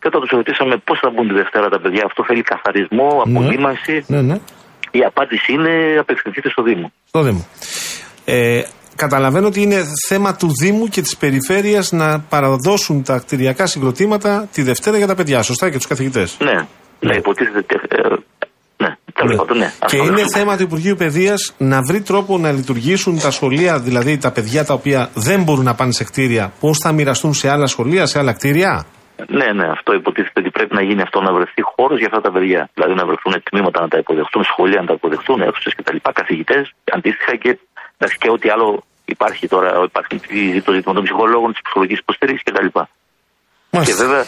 Και όταν τους ρωτήσαμε πώς θα μπουν τη Δευτέρα τα παιδιά, αυτό θέλει καθαρισμό, απολύμανση. Ναι, ναι. Η απάντηση είναι απευθυνθείτε στο Δήμο. Στο Δήμο. Ε, καταλαβαίνω ότι είναι θέμα του Δήμου και της περιφέρειας να παραδώσουν τα κτηριακά συγκροτήματα τη Δευτέρα για τα παιδιά. Σωστά και τους καθηγητές. Ναι, ναι, υποτίθεται. Ε, ναι, τέλος πάντων, ναι. Και Αυτό- είναι θέμα του Υπουργείου Παιδείας να βρει τρόπο να λειτουργήσουν τα σχολεία, δηλαδή τα παιδιά τα οποία δεν μπορούν να πάνε σε κτίρια, πώς θα μοιραστούν σε άλλα σχολεία, σε άλλα κτίρια; Ναι, ναι, αυτό υποτίθεται ότι πρέπει να γίνει αυτό, να βρεθεί χώρος για αυτά τα παιδιά. Δηλαδή να βρεθούν τμήματα να τα υποδεχτούν, σχολεία να τα υποδεχτούν, αίθουσες κτλ. Καθηγητές, αντίστοιχα και, εντάξει, και ό,τι άλλο υπάρχει τώρα. Υπάρχει το ζήτημα των ψυχολόγων, της ψυχολογικής υποστήριξης κτλ. Και βέβαια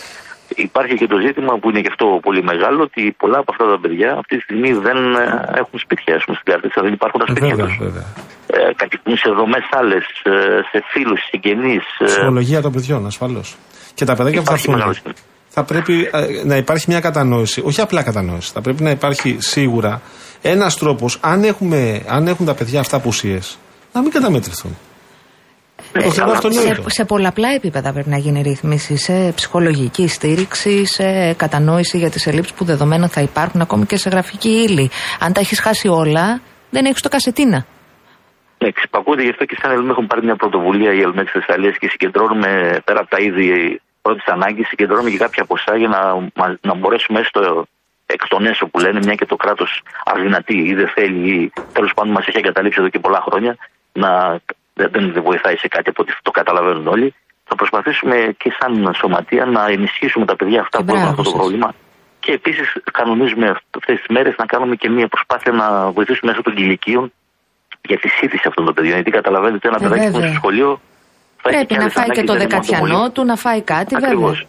υπάρχει και το ζήτημα που είναι και αυτό πολύ μεγάλο, ότι πολλά από αυτά τα παιδιά αυτή τη στιγμή δεν ε, έχουν σπίτια. Ας πούμε, στην Καρτίτσα δεν υπάρχουν τα σπίτια Βέβαια, τους. βέβαια. Ε, κατοικούν σε δομές άλλες, σε φίλους, συγγενείς. Ψυχολογία των παιδιών, ασφαλώς. Και τα παιδάκια που θα Υπάρχει έρθουν. μεγάλος Θα πρέπει ε, να υπάρχει μια κατανόηση, όχι απλά κατανόηση. Θα πρέπει να υπάρχει σίγουρα ένας τρόπος, αν, έχουμε, αν έχουν τα παιδιά αυτά απουσίες, να μην καταμετρηθούν. Ναι, Όχι, καλά. αυτό σε, εννοείται. σε πολλαπλά επίπεδα πρέπει να γίνει ρύθμιση. Σε ψυχολογική στήριξη, σε κατανόηση για τις ελλείψεις που δεδομένα θα υπάρχουν, ακόμη και σε γραφική ύλη. Αν τα έχεις χάσει όλα, δεν έχεις το κασετίνα. Ναι, ξυπακούται γι' αυτό και σαν ΕΛΜ έχουν πάρει μια πρωτοβουλία η ΕΛΜ τη Θεσσαλίας και συγκεντρώνουμε πέρα από τα είδη πρώτης ανάγκης, συγκεντρώνουμε και κάποια ποσά για να, μα- να μπορέσουμε έστω εκ των έσω που λένε, μια και το κράτος αδυνατεί ή δεν θέλει ή τέλος πάντων μας έχει εγκαταλείψει εδώ και πολλά χρόνια, να, δεν, δεν βοηθάει σε κάτι από ό,τι το καταλαβαίνουν όλοι. Θα προσπαθήσουμε και σαν σωματεία να ενισχύσουμε τα παιδιά αυτά Και που έχουν μπράβο αυτό το σας. πρόβλημα. Και επίσης κανονίζουμε αυτές τις μέρες να κάνουμε και μια προσπάθεια να βοηθήσουμε μέσω των κηλικίων για τη σύντηση αυτών των παιδιών. Γιατί καταλαβαίνετε, ένα Ε, παιδάκι που είναι βέβαια. στο σχολείο. θα έχει Πρέπει να άλλες φάει και ανάγκες, το δεν είναι μόνο δεκατιανό πολύ. του, να φάει κάτι, Ακριβώς. βέβαια.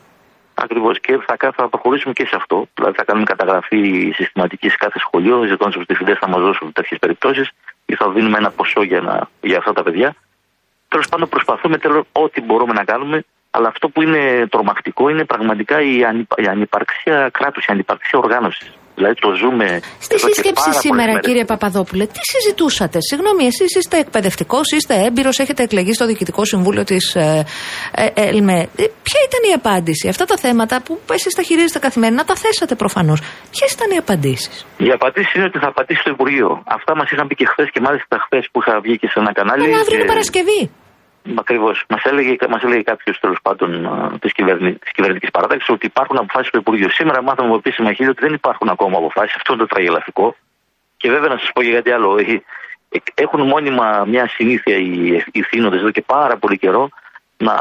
Ακριβώς. Και θα, κα- θα προχωρήσουμε και σε αυτό. Δηλαδή θα κάνουμε καταγραφή συστηματική σε κάθε σχολείο, ζητώντας από του διευθυντέ να μας δώσουν τέτοιες περιπτώσεις ή θα δίνουμε ένα ποσό για, να, για αυτά τα παιδιά. Τέλος πάντων, προσπαθούμε τέλος ό,τι μπορούμε να κάνουμε, αλλά αυτό που είναι τρομακτικό είναι πραγματικά η, ανυπα, η ανυπαρξία κράτους, η ανυπαρξία οργάνωσης. Δηλαδή το ζούμε. Στη εδώ και σύσκεψη πάρα πολλές σήμερα, μέρες. κύριε Παπαδόπουλε, τι συζητούσατε; Συγγνώμη, εσείς είστε εκπαιδευτικός, είστε έμπειρος, έχετε εκλεγεί στο Διοικητικό Συμβούλιο της ε, ε, ΕΛΜΕ. Ε, ποια ήταν η απάντηση, αυτά τα θέματα που εσείς τα χειρίζεστε καθημερινά, τα θέσατε προφανώς. Ποιες ήταν οι απαντήσεις; Η απαντήση είναι ότι θα απαντήσει στο Υπουργείο. Αυτά μας είχαν πει και χθες και μάλιστα χθες που είχα βγει και σε ένα κανάλι. Αλλά αύριο είναι και- Παρασκευή. Ακριβώς. Μας έλεγε, μας έλεγε κάποιος τέλος πάντων της κυβερνη, της κυβερνητικής παράταξης ότι υπάρχουν αποφάσεις του Υπουργείου. Σήμερα μάθαμε από επίσημα χίλια ότι δεν υπάρχουν ακόμα αποφάσεις. Αυτό είναι το τραγελαφικό. Και βέβαια να σας πω για κάτι άλλο. Ε, ε, Έχουν μόνιμα μια συνήθεια οι, οι θύνοντες εδώ και πάρα πολύ καιρό να,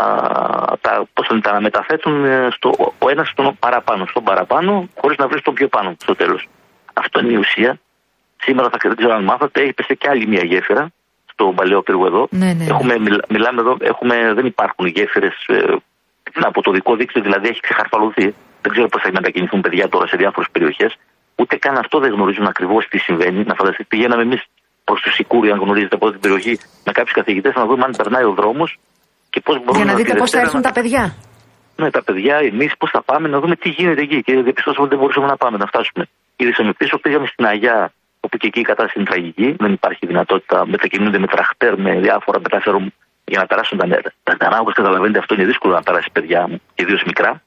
τα, πώς θα, τα μεταθέτουν ε, στο, ο ένας στον παραπάνω. Στον παραπάνω, χωρίς να βρει τον πιο πάνω στο τέλος. Αυτό είναι η ουσία. Σήμερα θα δεν ξέρω αν μάθατε, έπεσε και άλλη μια γέφυρα στο παλαιό πύργο εδώ. Ναι, ναι, ναι. Έχουμε, μιλά- μιλάμε εδώ, έχουμε, δεν υπάρχουν γέφυρες από το δικό δίκτυο, δηλαδή έχει ξεχαρφαλωθεί. Δεν ξέρω πώς θα μετακινηθούν παιδιά τώρα σε διάφορες περιοχές. Ούτε καν αυτό δεν γνωρίζουν ακριβώς τι συμβαίνει. Να φανταστείτε, πηγαίναμε εμείς προς του Σικούρι, αν γνωρίζετε από την περιοχή, με κάποιους καθηγητές να δούμε αν περνάει ο δρόμος και πώς μπορούμε Για να δείτε τη πώς θα Δευτέρα έρθουν να- τα παιδιά. ναι, τα παιδιά, εμείς πώς θα πάμε να δούμε τι γίνεται εκεί. Και διαπιστώσαμε ότι δεν μπορούσαμε να πάμε, να φτάσουμε. Γυρίσαμε πίσω, πήγαμε στην Αγιά, όπου και εκεί η κατάσταση είναι τραγική. Δεν υπάρχει δυνατότητα, μετακινούνται με τραχτέρ, με διάφορα μεταφέρουν για να περάσουν τα νερά. Τα νερά, όπως καταλαβαίνετε, αυτό είναι δύσκολο να περάσει παιδιά μου, ιδίως μικρά.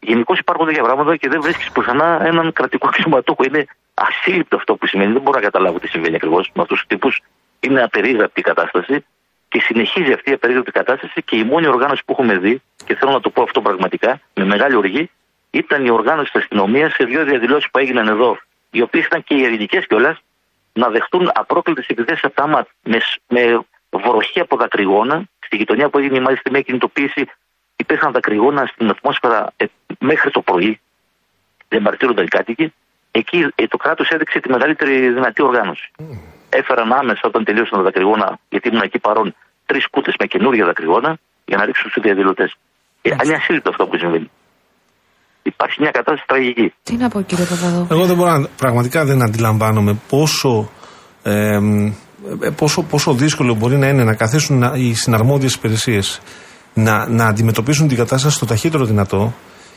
Γενικώς υπάρχουν τέτοια πράγματα και δεν βρίσκεις πουθενά έναν κρατικό αξιωματούχο. Είναι ασύλληπτο αυτό που σημαίνει. Δεν μπορώ να καταλάβω τι συμβαίνει ακριβώς με αυτούς τους τύπους. Είναι απερίγραπτη η κατάσταση και συνεχίζει αυτή η απερίγραπτη κατάσταση και η μόνη οργάνωση που έχουμε δει, και θέλω να το πω αυτό πραγματικά, με μεγάλη οργή, ήταν η οργάνωση της αστυνομίας σε δύο διαδηλώσεις που έγιναν εδώ, οι οποίες ήταν και οι ειρηνικέ κιόλας, να δεχτούν απρόκλητες επιθέσει από τα ΜΑΤ με, σ- με βροχή από δακρυγόνα. Στη γειτονιά που έγινε μάλιστα μια κινητοποίηση, υπήρχαν δακρυγόνα στην ατμόσφαιρα ε, μέχρι το πρωί. Διαμαρτύρονταν οι κάτοικοι. Εκεί ε, το κράτος έδειξε τη μεγαλύτερη δυνατή οργάνωση. Έφεραν άμεσα όταν τελείωσαν τα δακρυγόνα, γιατί ήμουν εκεί παρόν, τρεις κούτες με καινούργια δακρυγόνα για να ρίξουν στους διαδηλωτέ. Ε, είναι ασύλληπτο αυτό που συμβαίνει. Υπάρχει μια κατάσταση τραγική. Τι να πω, κύριε Παπαδόπουλο. Εγώ δεν μπορώ να, πραγματικά δεν αντιλαμβάνομαι πόσο, ε, ε, πόσο, πόσο δύσκολο μπορεί να είναι να καθίσουν να- οι συναρμόδιες υπηρεσίες να, να αντιμετωπίσουν την κατάσταση στο ταχύτερο δυνατό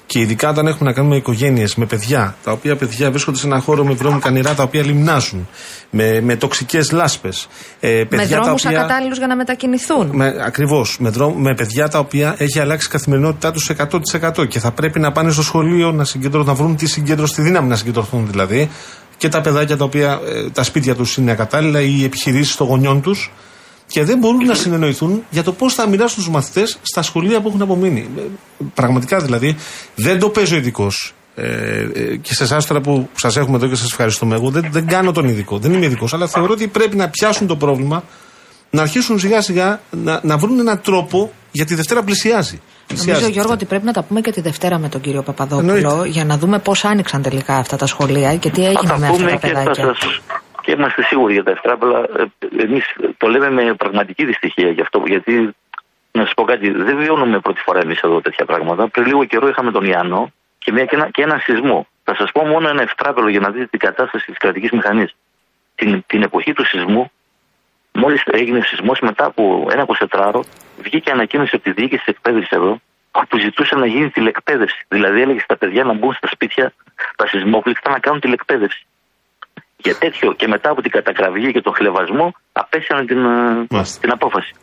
και ειδικά όταν έχουμε να κάνουμε οικογένειες με παιδιά, τα οποία παιδιά βρίσκονται σε ένα χώρο με βρώμικα νερά τα οποία λιμνάζουν, με, με τοξικές λάσπες. Ε, Με παιδιά τα δρόμους οποία- ακατάλληλους για να μετακινηθούν. με, Ακριβώς. Με, δρό- με παιδιά τα οποία έχει αλλάξει η καθημερινότητά τους 100% και θα πρέπει να πάνε στο σχολείο να, συγκεντρω- να βρουν τη συγκέντρωση, τη δύναμη να συγκεντρωθούν δηλαδή. Και τα παιδάκια τα οποία ε, τα σπίτια τους είναι ακατάλληλα ή οι επιχειρήσεις των γονιών τους. Και δεν μπορούν να συνεννοηθούν για το πώς θα μοιράσουν τους μαθητές στα σχολεία που έχουν απομείνει. Ε, Πραγματικά δηλαδή δεν το παίζω ειδικό. Ε, ε, και σε εσάς τώρα που σας έχουμε εδώ και σας ευχαριστούμε, εγώ δεν, δεν κάνω τον ειδικό. Δεν είμαι ειδικός, αλλά θεωρώ ότι πρέπει να πιάσουν το πρόβλημα να αρχίσουν σιγά σιγά να, να βρουν έναν τρόπο γιατί η Δευτέρα πλησιάζει. Νομίζω, Πλησιάζει. Γιώργο, ότι πρέπει να τα πούμε και τη Δευτέρα με τον κύριο Παπαδόπουλο Εννοείται. για να δούμε πώς άνοιξαν τελικά αυτά τα σχολεία και τι Θα έγινε τα με αυτά πούμε τα και θα παιδάκια. σας... Και είμαστε σίγουροι για τα ευτράπελα. Εμείς το λέμε με πραγματική δυστυχία γι' αυτό. Γιατί, να σας πω κάτι, δεν βιώνουμε πρώτη φορά εμείς εδώ τέτοια πράγματα. Πριν λίγο καιρό είχαμε τον Ιάννο και, μια, και, ένα, και ένα σεισμό. Θα σας πω μόνο ένα ευτράπελο για να δείτε την κατάσταση της κρατικής μηχανής. Την, την εποχή του σεισμού, μόλις έγινε σεισμός, μετά από ένα 24ωρο, βγήκε ανακοίνωση από τη διοίκηση της εκπαίδευσης εδώ, που ζητούσε να γίνει τηλεκπαίδευση. Δηλαδή έλεγε στα παιδιά να μπουν στα σπίτια, τα σεισμόπληκτα, να κάνουν τηλεκπαίδευση. Για τέτοιο και μετά από την κατακραυγή και τον χλεβασμό, απέσανε την, ε, Μάλιστα. την απόφαση.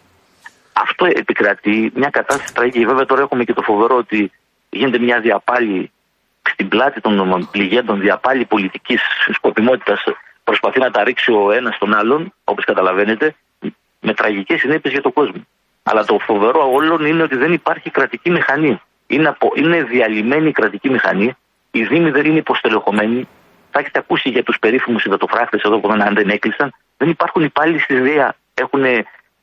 Αυτό επικρατεί μια κατάσταση τραγική. Βέβαια τώρα έχουμε και το φοβερό ότι γίνεται μια διαπάλη στην πλάτη των πληγέντων, διαπάλη πολιτικής σκοπιμότητας. Προσπαθεί να τα ρίξει ο ένας τον άλλον, όπως καταλαβαίνετε, με τραγικές συνέπειες για τον κόσμο. Αλλά το φοβερό όλων είναι ότι δεν υπάρχει κρατική μηχανή. Είναι, απο, είναι διαλυμένη η κρατική μηχανή. Οι Δήμοι δεν είναι υποστελεχωμένοι. Θα έχετε ακούσει για τους περίφημους υδατοφράχτε εδώ που δεν, αν δεν έκλεισαν. Δεν υπάρχουν υπάλληλοι στη ΔΕΑ. Έχουν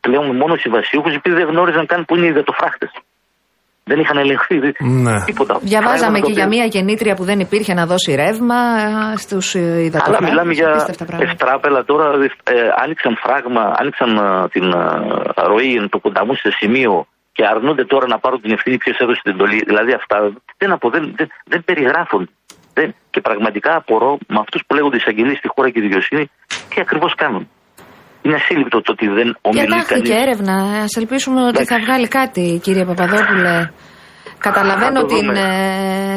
πλέον μόνο συμβασιούχους επειδή δεν γνώριζαν καν που είναι οι υδατοφράχτε. Δεν είχαν ελεγχθεί. δεν- Ναι. Τίποτα. Διαβάζαμε Πράγματα και τα για οποία- μια γεννήτρια που δεν υπήρχε να δώσει ρεύμα στους Αλλά υδατοφράχτε. μιλάμε για ευτράπελα τώρα. Ε, άνοιξαν φράγμα, άνοιξαν ε, την ε, ροή εν το κονταμού σε σημείο και αρνούνται τώρα να πάρουν την ευθύνη ποιος έδωσε την εντολή. Δηλαδή αυτά δεν, απο, δεν, δεν, δεν περιγράφουν. Δεν, και πραγματικά απορώ με αυτούς που λέγονται εισαγγελείς στη χώρα και τη δικαιοσύνη τι ακριβώς κάνουν. Είναι ασύλληπτο το ότι δεν ομιλεί Διατάχθηκε κανείς. έρευνα. Α ελπίσουμε ότι θα Εντάξει. βγάλει κάτι, κύριε Παπαδόπουλε. Καταλαβαίνω Θα το την, δούμε.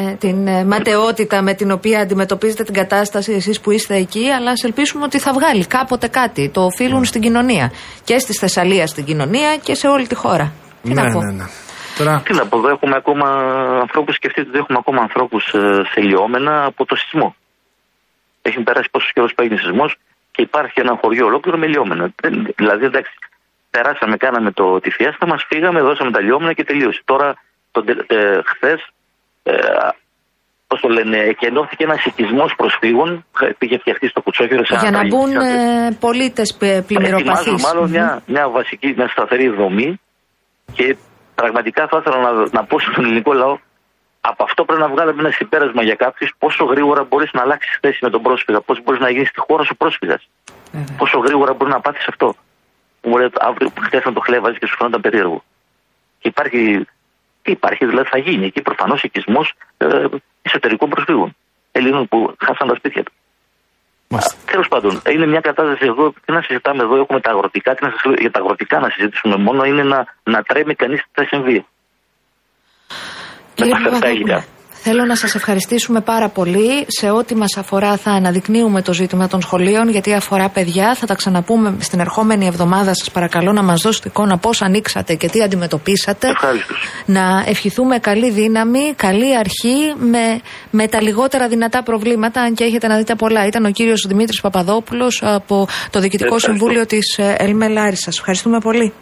ε, την ε, ματαιότητα με την οποία αντιμετωπίζετε την κατάσταση εσείς που είστε εκεί, αλλά ας ελπίσουμε ότι θα βγάλει κάποτε κάτι. Το οφείλουν Ναι. στην κοινωνία. Και στη Θεσσαλία στην κοινωνία και σε όλη τη χώρα. Τι ναι, να πω. ναι, ναι. Τώρα, Τι να πω, εδώ έχουμε ακόμα ανθρώπους. Σκεφτείτε ότι έχουμε ακόμα ανθρώπους σε λιώμενα από το σεισμό. Έχει περάσει πόσος καιρός που έγινε σεισμός και υπάρχει ένα χωριό ολόκληρο με λιώμενα. Δεν- Δηλαδή, εντάξει, περάσαμε, κάναμε το, τη φιέστα μας, φύγαμε, δώσαμε τα λιώμενα και τελείωσε. Τώρα, τον, τε- ε, χθες, ε, πώς το λένε, εκενώθηκε ένας οικισμός προσφύγων, ε, πήγε φτιαχτεί στο Κουτσόκυρο σε Για ένα να μπουν τραγικό- ε, πολίτες πλημμυροπαθείς. Ετοιμάζουν μάλλον μια, μια βασική, μια σταθερή δομή και πραγματικά θα ήθελα να, να πω στον ελληνικό λαό από αυτό πρέπει να βγάλουμε ένα συμπέρασμα για κάποιους πόσο γρήγορα μπορείς να αλλάξεις θέση με τον πρόσφυγα, πώς μπορείς να γίνεις στη χώρα σου πρόσφυγας. Πόσο γρήγορα μπορείς να πάθεις αυτό. Που μου λέει αύριο χθες να το χλέβαζες και σου φαίνονταν περίεργο. Και υπάρχει. Τι υπάρχει, δηλαδή θα γίνει εκεί προφανώς οικισμός ε, εσωτερικών προσφύγων. Ελλήνων που χάσαν τα σπίτια τους. Τέλος πάντων, είναι μια κατάσταση εδώ. Τι να συζητάμε εδώ, έχουμε τα αγροτικά. Τι να σας λέω, για τα αγροτικά να συζητήσουμε μόνο είναι να, να τρέμει κανείς τι θα συμβεί. Κύριε τα φερτά Παπαδόπουλε, υλικά. Θέλω να σας ευχαριστήσουμε πάρα πολύ. Σε ό,τι μας αφορά θα αναδεικνύουμε το ζήτημα των σχολείων γιατί αφορά παιδιά. Θα τα ξαναπούμε στην ερχόμενη εβδομάδα. Σας παρακαλώ να μας δώσετε εικόνα πώς ανοίξατε και τι αντιμετωπίσατε. Ευχαριστώ. Να ευχηθούμε καλή δύναμη, καλή αρχή με, με τα λιγότερα δυνατά προβλήματα αν και έχετε να δείτε πολλά. Ήταν ο κύριος Δημήτρης Παπαδόπουλος από το Διοικητικό Ευχαριστώ. Συμβούλιο της ε, Ελμελάρης. Σας ευχαριστούμε πολύ.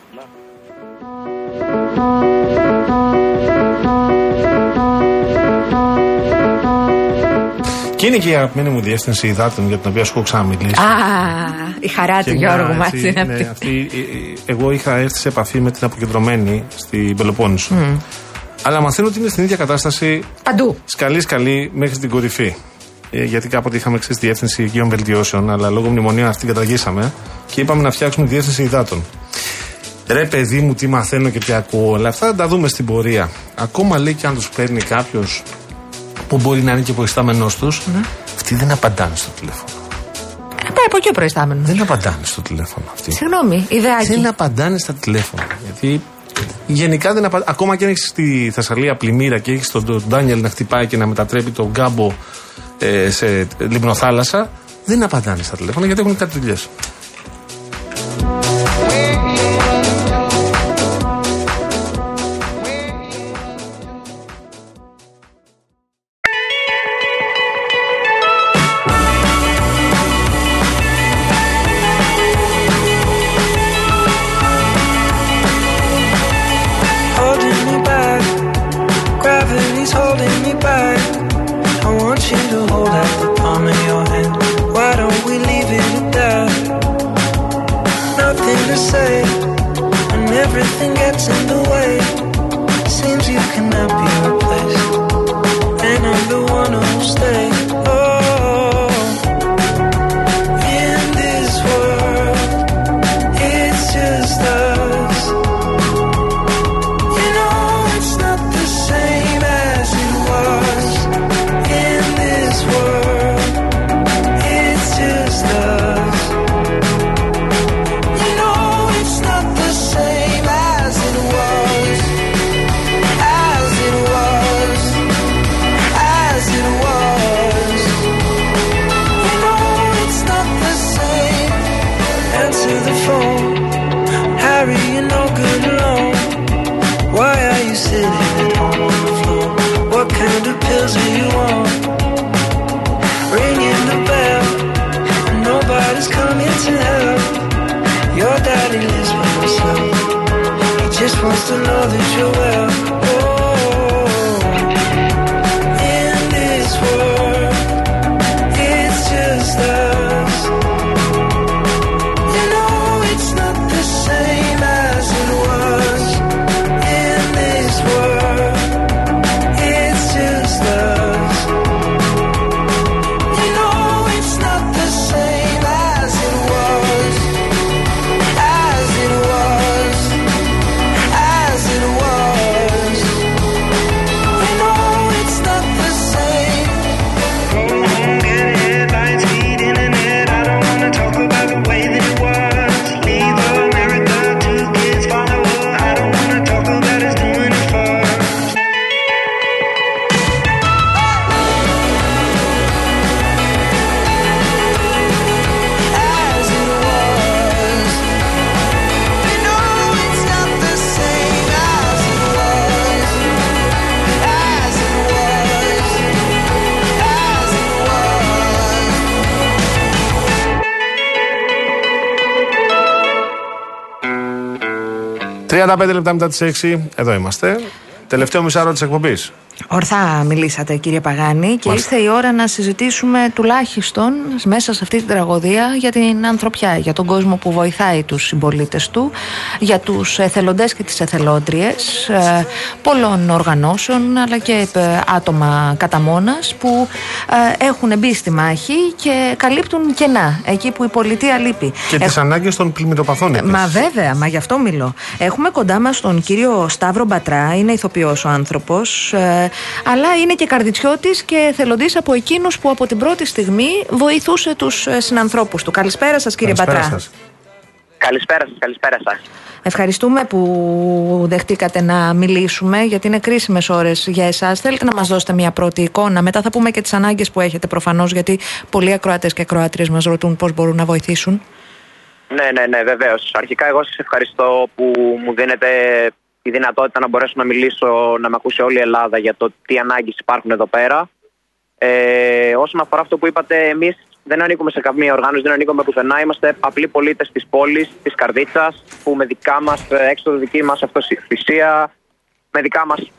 Και είναι και η αγαπημένη μου διεύθυνση υδάτων για την οποία σου έχω ξαναμιλήσει. Α, η χαρά του Και μια, Γιώργου μας έτσι, είναι ναι, αυτή. αυτή, ε, ε, εγώ είχα έρθει σε επαφή με την αποκεντρωμένη στην Πελοπόννησο. Αλλά μαθαίνω ότι είναι στην ίδια κατάσταση Παντού. σκαλή σκαλή μέχρι την κορυφή. Ε, γιατί κάποτε είχαμε ξέρεις διεύθυνση οικείων βελτιώσεων, αλλά λόγω μνημονίων αυτή την καταργήσαμε και είπαμε να φτιάξουμε τη διεύθυνση υδάτων. Ρε παιδί μου, τι μαθαίνω και τι ακούω, όλα αυτά θα τα δούμε στην πορεία. Ακόμα λέει και αν τους παίρνει κάποιος που μπορεί να είναι και προϊστάμενός τους, αυτοί δεν απαντάνε στο τηλέφωνο. Ε, πάει από εκεί ο προϊστάμενος. Δεν απαντάνε στο τηλέφωνο αυτοί. Συγγνώμη, ιδεάκι. Δεν απαντάνε στα τηλέφωνα. Γιατί γενικά δεν απαντάνε. Ακόμα και αν έχεις στη Θεσσαλία πλημμύρα και έχεις τον, τον Ντάνιελ να χτυπάει και να μετατρέπει τον γκάμπο ε, σε λιμνοθάλασσα, δεν απαντάνε στα τηλέφωνα γιατί έχουν κάτι δουλειές. 35 λεπτά μετά τις 6, εδώ είμαστε. Τελευταίο μισάρο της εκπομπής. Ορθά μιλήσατε κύριε Παγάνη και Μάλιστα. ήρθε η ώρα να συζητήσουμε τουλάχιστον μέσα σε αυτή την τραγωδία για την ανθρωπιά, για τον κόσμο που βοηθάει τους συμπολίτες του, για τους εθελοντές και τις εθελόντριες ε, πολλών οργανώσεων αλλά και ε, άτομα κατά μόνας που ε, έχουν μπει στη μάχη και καλύπτουν κενά εκεί που η πολιτεία λείπει. Και τις ανάγκες των πλημμυροπαθών. επίσης. Μα βέβαια, μα γι' αυτό μιλώ. Έχουμε κοντά μας τον κύριο Σταύρο Μπατρά, είναι ηθοποιός ο άνθρωπος, αλλά είναι και καρδιτσιώτης και θελοντής από εκείνους που από την πρώτη στιγμή βοηθούσε τους συνανθρώπους του. Καλησπέρα σας, κύριε Καλησπέρα Μπατρά. σας. Καλησπέρα σας, καλησπέρα σας. Ευχαριστούμε που δεχτήκατε να μιλήσουμε, γιατί είναι κρίσιμες ώρες για εσάς. Θέλετε να μας δώσετε μια πρώτη εικόνα; Μετά θα πούμε και τις ανάγκες που έχετε προφανώς, γιατί πολλοί ακροατές και ακροάτριες μας ρωτούν πώς μπορούν να βοηθήσουν. Ναι, ναι, ναι, βεβαίως. Αρχικά, εγώ σας ευχαριστώ που μου δίνετε τη δυνατότητα να μπορέσω να μιλήσω, να με ακούσει όλη η Ελλάδα για το τι ανάγκες υπάρχουν εδώ πέρα. Ε, όσον αφορά αυτό που είπατε, εμείς δεν ανήκουμε σε καμία οργάνωση, δεν ανήκουμε πουθενά. Είμαστε απλοί πολίτες της πόλης, της Καρδίτσα, που με δικά μας έξοδο, δική μας αυτοθυσία, με δικά μας.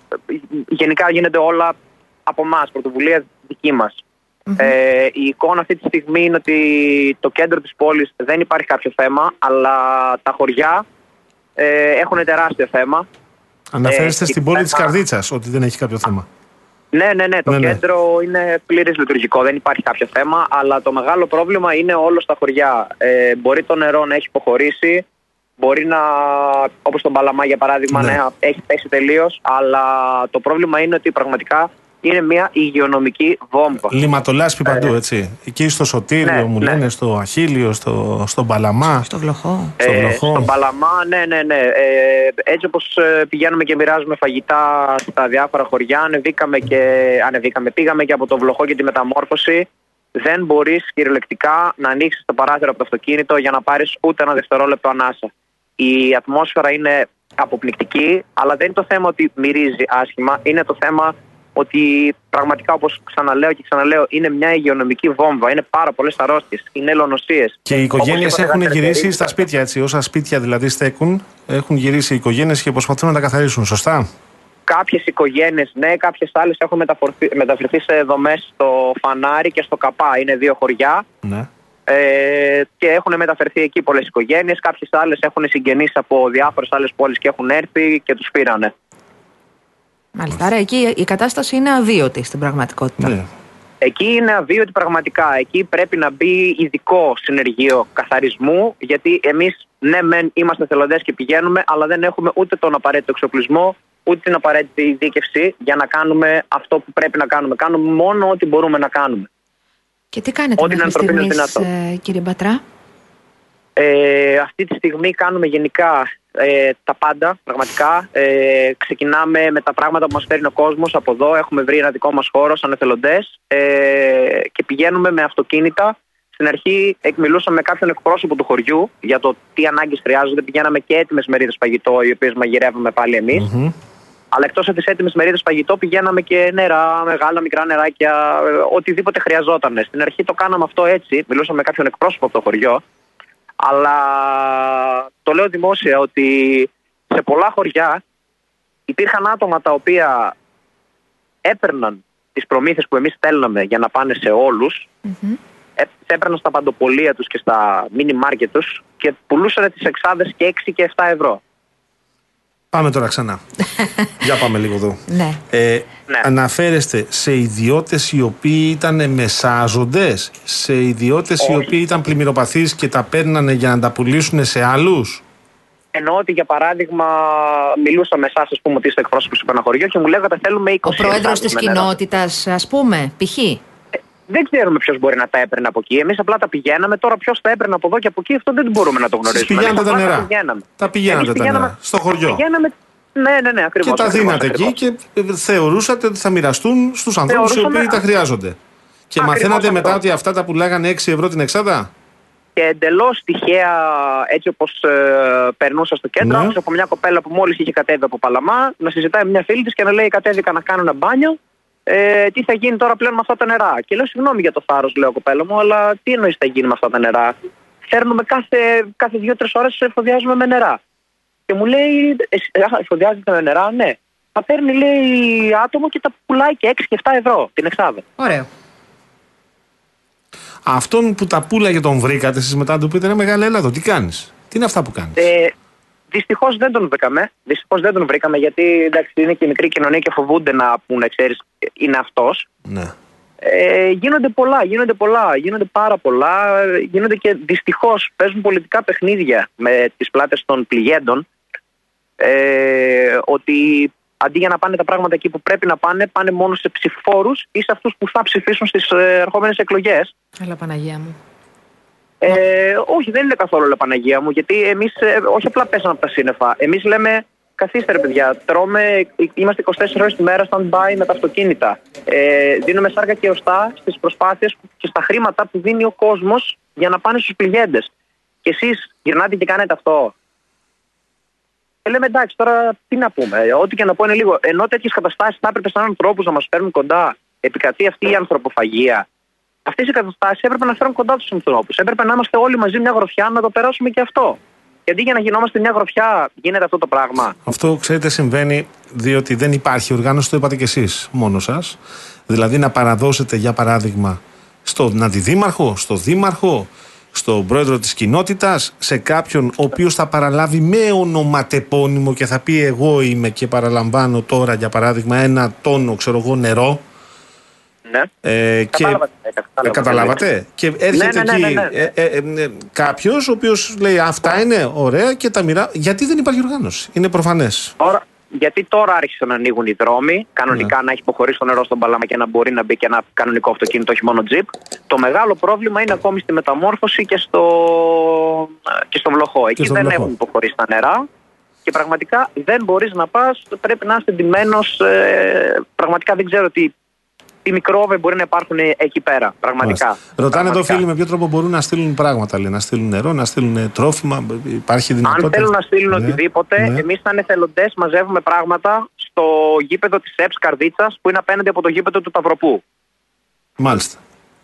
Γενικά γίνονται όλα από εμάς, πρωτοβουλία δική μας. Ε, η εικόνα αυτή τη στιγμή είναι ότι το κέντρο της πόλης δεν υπάρχει κάποιο θέμα, αλλά τα χωριά ε, έχουν τεράστιο θέμα. Αναφέρεστε Ε, στην η πόλη θέμα- της Καρδίτσας ότι δεν έχει κάποιο θέμα. Ναι, ναι, ναι, το Ναι, ναι. κέντρο είναι πλήρης λειτουργικό, δεν υπάρχει κάποιο θέμα, αλλά το μεγάλο πρόβλημα είναι όλος στα χωριά. Ε, μπορεί το νερό να έχει υποχωρήσει, μπορεί να, όπως στον Παλαμά για παράδειγμα, Ναι. ναι. έχει πέσει τελείως, αλλά το πρόβλημα είναι ότι πραγματικά είναι μια υγειονομική βόμβα. Λιματολάσπη παντού, έτσι. Εκεί στο Σωτήριο Ναι, μου ναι. λένε, στο Αχίλιο, στο, στον Παλαμά. Στο βλοχό. Στο Ε, Βλοχό. Στον Παλαμά, ναι, ναι, ναι. Ε, έτσι όπως ε, πηγαίνουμε και μοιράζουμε φαγητά στα διάφορα χωριά, ανεβήκαμε και, ανεβήκαμε, πήγαμε και από το Βλοχό και τη μεταμόρφωση. Δεν μπορείς κυριολεκτικά να ανοίξεις το παράθυρο από το αυτοκίνητο για να πάρεις ούτε ένα δευτερόλεπτο ανάσα. Η ατμόσφαιρα είναι αποπληκτική, αλλά δεν είναι το θέμα ότι μυρίζει άσχημα, είναι το θέμα ότι πραγματικά όπως ξαναλέω και ξαναλέω είναι μια υγειονομική βόμβα, είναι πάρα πολλές αρρώστιες, είναι ελονοσίες. Και οι οικογένειες Όπως είπατε, έχουν γαστερτερή, γυρίσει στα σπίτια, έτσι. Όσα σπίτια δηλαδή στέκουν, έχουν γυρίσει οι οικογένειες και προσπαθούν να τα καθαρίσουν. Σωστά; Κάποιες οικογένειες ναι, κάποιες άλλες έχουν μεταφορθεί- μεταφερθεί σε δομές στο Φανάρι και στο Καπά. Είναι δύο χωριά. Ναι. Ε, και έχουν μεταφερθεί εκεί πολλές οικογένειες. Κάποιες άλλες έχουν συγγενείς από διάφορες άλλες πόλεις και έχουν έρθει και τους πήρανε. Μάλιστα. Άρα εκεί η κατάσταση είναι αβίωτη στην πραγματικότητα. ναι. Εκεί είναι αβίωτη πραγματικά. Εκεί πρέπει να μπει ειδικό συνεργείο καθαρισμού, γιατί εμείς ναι, μεν είμαστε θελοντέ και πηγαίνουμε, αλλά δεν έχουμε ούτε τον απαραίτητο εξοπλισμό, ούτε την απαραίτητη δίκευση για να κάνουμε αυτό που πρέπει να κάνουμε. Κάνουμε μόνο ό,τι μπορούμε να κάνουμε. Και τι κάνετε Ό,τι είναι μέχρι ανθρωπίνως στιγμής, δυνατό. ε, κύριε Μπατρά; Ε, αυτή τη στιγμή κάνουμε γενικά ε, τα πάντα, πραγματικά. Ε, ξεκινάμε με τα πράγματα που μας φέρνει ο κόσμος από εδώ. Έχουμε βρει ένα δικό μας χώρο σαν εθελοντές ε, και πηγαίνουμε με αυτοκίνητα. Στην αρχή εκμιλούσαμε με κάποιον εκπρόσωπο του χωριού για το τι ανάγκες χρειάζονται. Πηγαίναμε και έτοιμες μερίδες φαγητό, οι οποίες μαγειρεύαμε πάλι εμείς. Αλλά εκτός από τις έτοιμες μερίδες φαγητό, πηγαίναμε και νερά, μεγάλα, μικρά νεράκια, ε, οτιδήποτε χρειαζόταν. Στην αρχή το κάναμε αυτό έτσι, μιλούσαμε με κάποιον εκπρόσωπο από το χωριό. Αλλά το λέω δημόσια ότι σε πολλά χωριά υπήρχαν άτομα τα οποία έπαιρναν τις προμήθειες που εμείς στέλναμε για να πάνε σε όλους ε, τις έπαιρναν στα παντοπολία τους και στα μίνι μάρκετ τους και πουλούσαν τις εξάδες και 6 και 7 ευρώ. Πάμε τώρα ξανά. Για πάμε λίγο εδώ. Ναι. Ε, Αναφέρεστε σε ιδιώτες οι οποίοι ήταν μεσάζοντες, σε ιδιώτες οι Όχι. οποίοι ήταν πλημμυροπαθείς και τα παίρνανε για να τα πουλήσουν σε άλλους; Εννοώ ότι για παράδειγμα μιλούσα με εσάς, ας πούμε, ότι είστε εκπρόσωπος του Παναχωριού και μου λέγατε θέλουμε 20 Ο πρόεδρος εξάδες της με νερό». κοινότητας, ας πούμε, π.χ. Δεν ξέρουμε ποιος μπορεί να τα έπαιρνε από εκεί. Εμείς απλά τα πηγαίναμε. Τώρα ποιος τα έπαιρνε από εδώ και από εκεί, αυτό δεν μπορούμε να το Εσείς γνωρίσουμε. πηγαίνατε Εμείς τα απλά νερά. πηγαίναμε. Τα πηγαίνατε Εμείς τα πηγαίναμε- νερά. Στο χωριό. Πηγαίναμε. Ναι, ναι, ναι, ακριβώς. Και τα δίνατε εκεί και ε, θεωρούσατε ότι θα μοιραστούν στους ανθρώπους οι Θεωρούσαμε- οποίοι τα χρειάζονται. Και Ακριβώς μαθαίνατε αυτό. μετά ότι αυτά τα πουλάγανε 6 ευρώ την εξάδα; Και εντελώς τυχαία, έτσι όπως περνούσα στο κέντρο, Ναι. άκουσα από μια κοπέλα που μόλις είχε κατέβει από Παλαμά να συζητάει με μια φίλη της και να λέει: Κατέβηκα να κάνω ένα μπάνιο. Ε, τι θα γίνει τώρα πλέον με αυτά τα νερά; Και λέω: Συγγνώμη για το θάρρος, λέω κοπέλα μου, αλλά τι εννοείς θα γίνει με αυτά τα νερά; Φέρνουμε κάθε, κάθε δύο-τρεις ώρες εφοδιάζουμε με νερά. Και και μου λέει, «Εσύ, α, εφοδιάζεται με νερά, ναι. Θα παίρνει, λέει, άτομο και τα πουλάει και 6 και 7 ευρώ την εξάδα. Ωραίο. Αυτόν που τα πουλάγε τον βρήκατε, εσείς μετά να του πείτε: Ρε μεγάλη Ελλάδα, τι κάνεις; Τι είναι αυτά που κάνεις; Ε, Δυστυχώς δεν τον βρήκαμε. Δυστυχώς δεν τον βρήκαμε γιατί εντάξει, είναι και η μικρή κοινωνία και φοβούνται να πούνε, ξέρεις, είναι αυτός. Ναι. Ε, γίνονται πολλά, γίνονται πολλά, γίνονται πάρα πολλά. ε, Γίνονται και δυστυχώς παίζουν πολιτικά παιχνίδια με τις πλάτες των πληγέντων. Ε, ότι αντί για να πάνε τα πράγματα εκεί που πρέπει να πάνε, πάνε μόνο σε ψηφοφόρους ή σε αυτούς που θα ψηφίσουν στις ερχόμενες εκλογές. Έλα Παναγία μου. Ε, όχι, δεν είναι καθόλου όλα Παναγία μου, γιατί εμείς όχι απλά πέσαμε από τα σύννεφα. Εμείς λέμε, καθίστε ρε παιδιά, τρώμε, ε, είμαστε 24 ώρες τη μέρα stand-by με τα αυτοκίνητα. Ε, δίνουμε σάρκα και οστά στις προσπάθειες και στα χρήματα που δίνει ο κόσμος για να πάνε στους πληγέντες. Και εσείς γυρνάτε και κάνετε αυτό. Και λέμε εντάξει, τώρα τι να πούμε. ε, Ό,τι και να πω είναι λίγο. Ενώ τέτοιες καταστάσεις θα έπρεπε σαν ανθρώπους να μας φέρουν κοντά, επικρατεί αυτή η ανθρωποφαγία. Αυτές οι καταστάσεις έπρεπε να φέρουν κοντά τους ανθρώπους. Έπρεπε να είμαστε όλοι μαζί μια γροθιά να το περάσουμε και αυτό. Γιατί για να γινόμαστε μια γροθιά γίνεται αυτό το πράγμα. Αυτό, ξέρετε, συμβαίνει διότι δεν υπάρχει οργάνωση, το είπατε κι εσείς μόνο σας. Δηλαδή να παραδώσετε, για παράδειγμα, στον αντιδήμαρχο, στο δήμαρχο, στον πρόεδρο της κοινότητας, σε κάποιον ο οποίος θα παραλάβει με ονοματεπώνυμο και θα πει: Εγώ είμαι και παραλαμβάνω τώρα, για παράδειγμα, ένα τόνο, ξέρω εγώ, νερό. Ναι. Ε, και, Κατάλαβα τι λέει, κατάλαβα Ε, τι καταλάβατε. λέει. Και έρχεται Ναι, ναι, ναι, εκεί ναι, ναι. ε, ε, ε, κάποιος ο οποίος λέει Αυτά είναι ωραία και τα μοιρά. Γιατί δεν υπάρχει οργάνωση. Είναι προφανές. Τώρα, γιατί τώρα άρχισαν να ανοίγουν οι δρόμοι, κανονικά Ναι. να έχει υποχωρήσει το νερό στον παλάμα και να μπορεί να μπει και ένα κανονικό αυτοκίνητο, όχι μόνο τζιπ. Το μεγάλο πρόβλημα είναι ακόμη στη μεταμόρφωση και στο, και στο βλοχό. Εκεί στο δεν βλοχό. έχουν υποχωρήσει τα νερά και πραγματικά δεν μπορείς να πας, πρέπει να είσαι εντυμένο. Ε, πραγματικά δεν ξέρω τι, τι μικρόβε μπορεί να υπάρχουν εκεί πέρα. Πραγματικά. Μάλιστα. Ρωτάνε εδώ Πραγματικά. φίλοι με ποιο τρόπο μπορούν να στείλουν πράγματα. Λέει, να στείλουν νερό, να στείλουν ε, τρόφιμα. Υπάρχει δυνατότητα; Αν θέλουν να στείλουν Ναι, οτιδήποτε, ναι. εμείς σαν εθελοντέ μαζεύουμε πράγματα στο γήπεδο της ΕΠΣ Καρδίτσας που είναι απέναντι από το γήπεδο του Ταυροπού. Μάλιστα.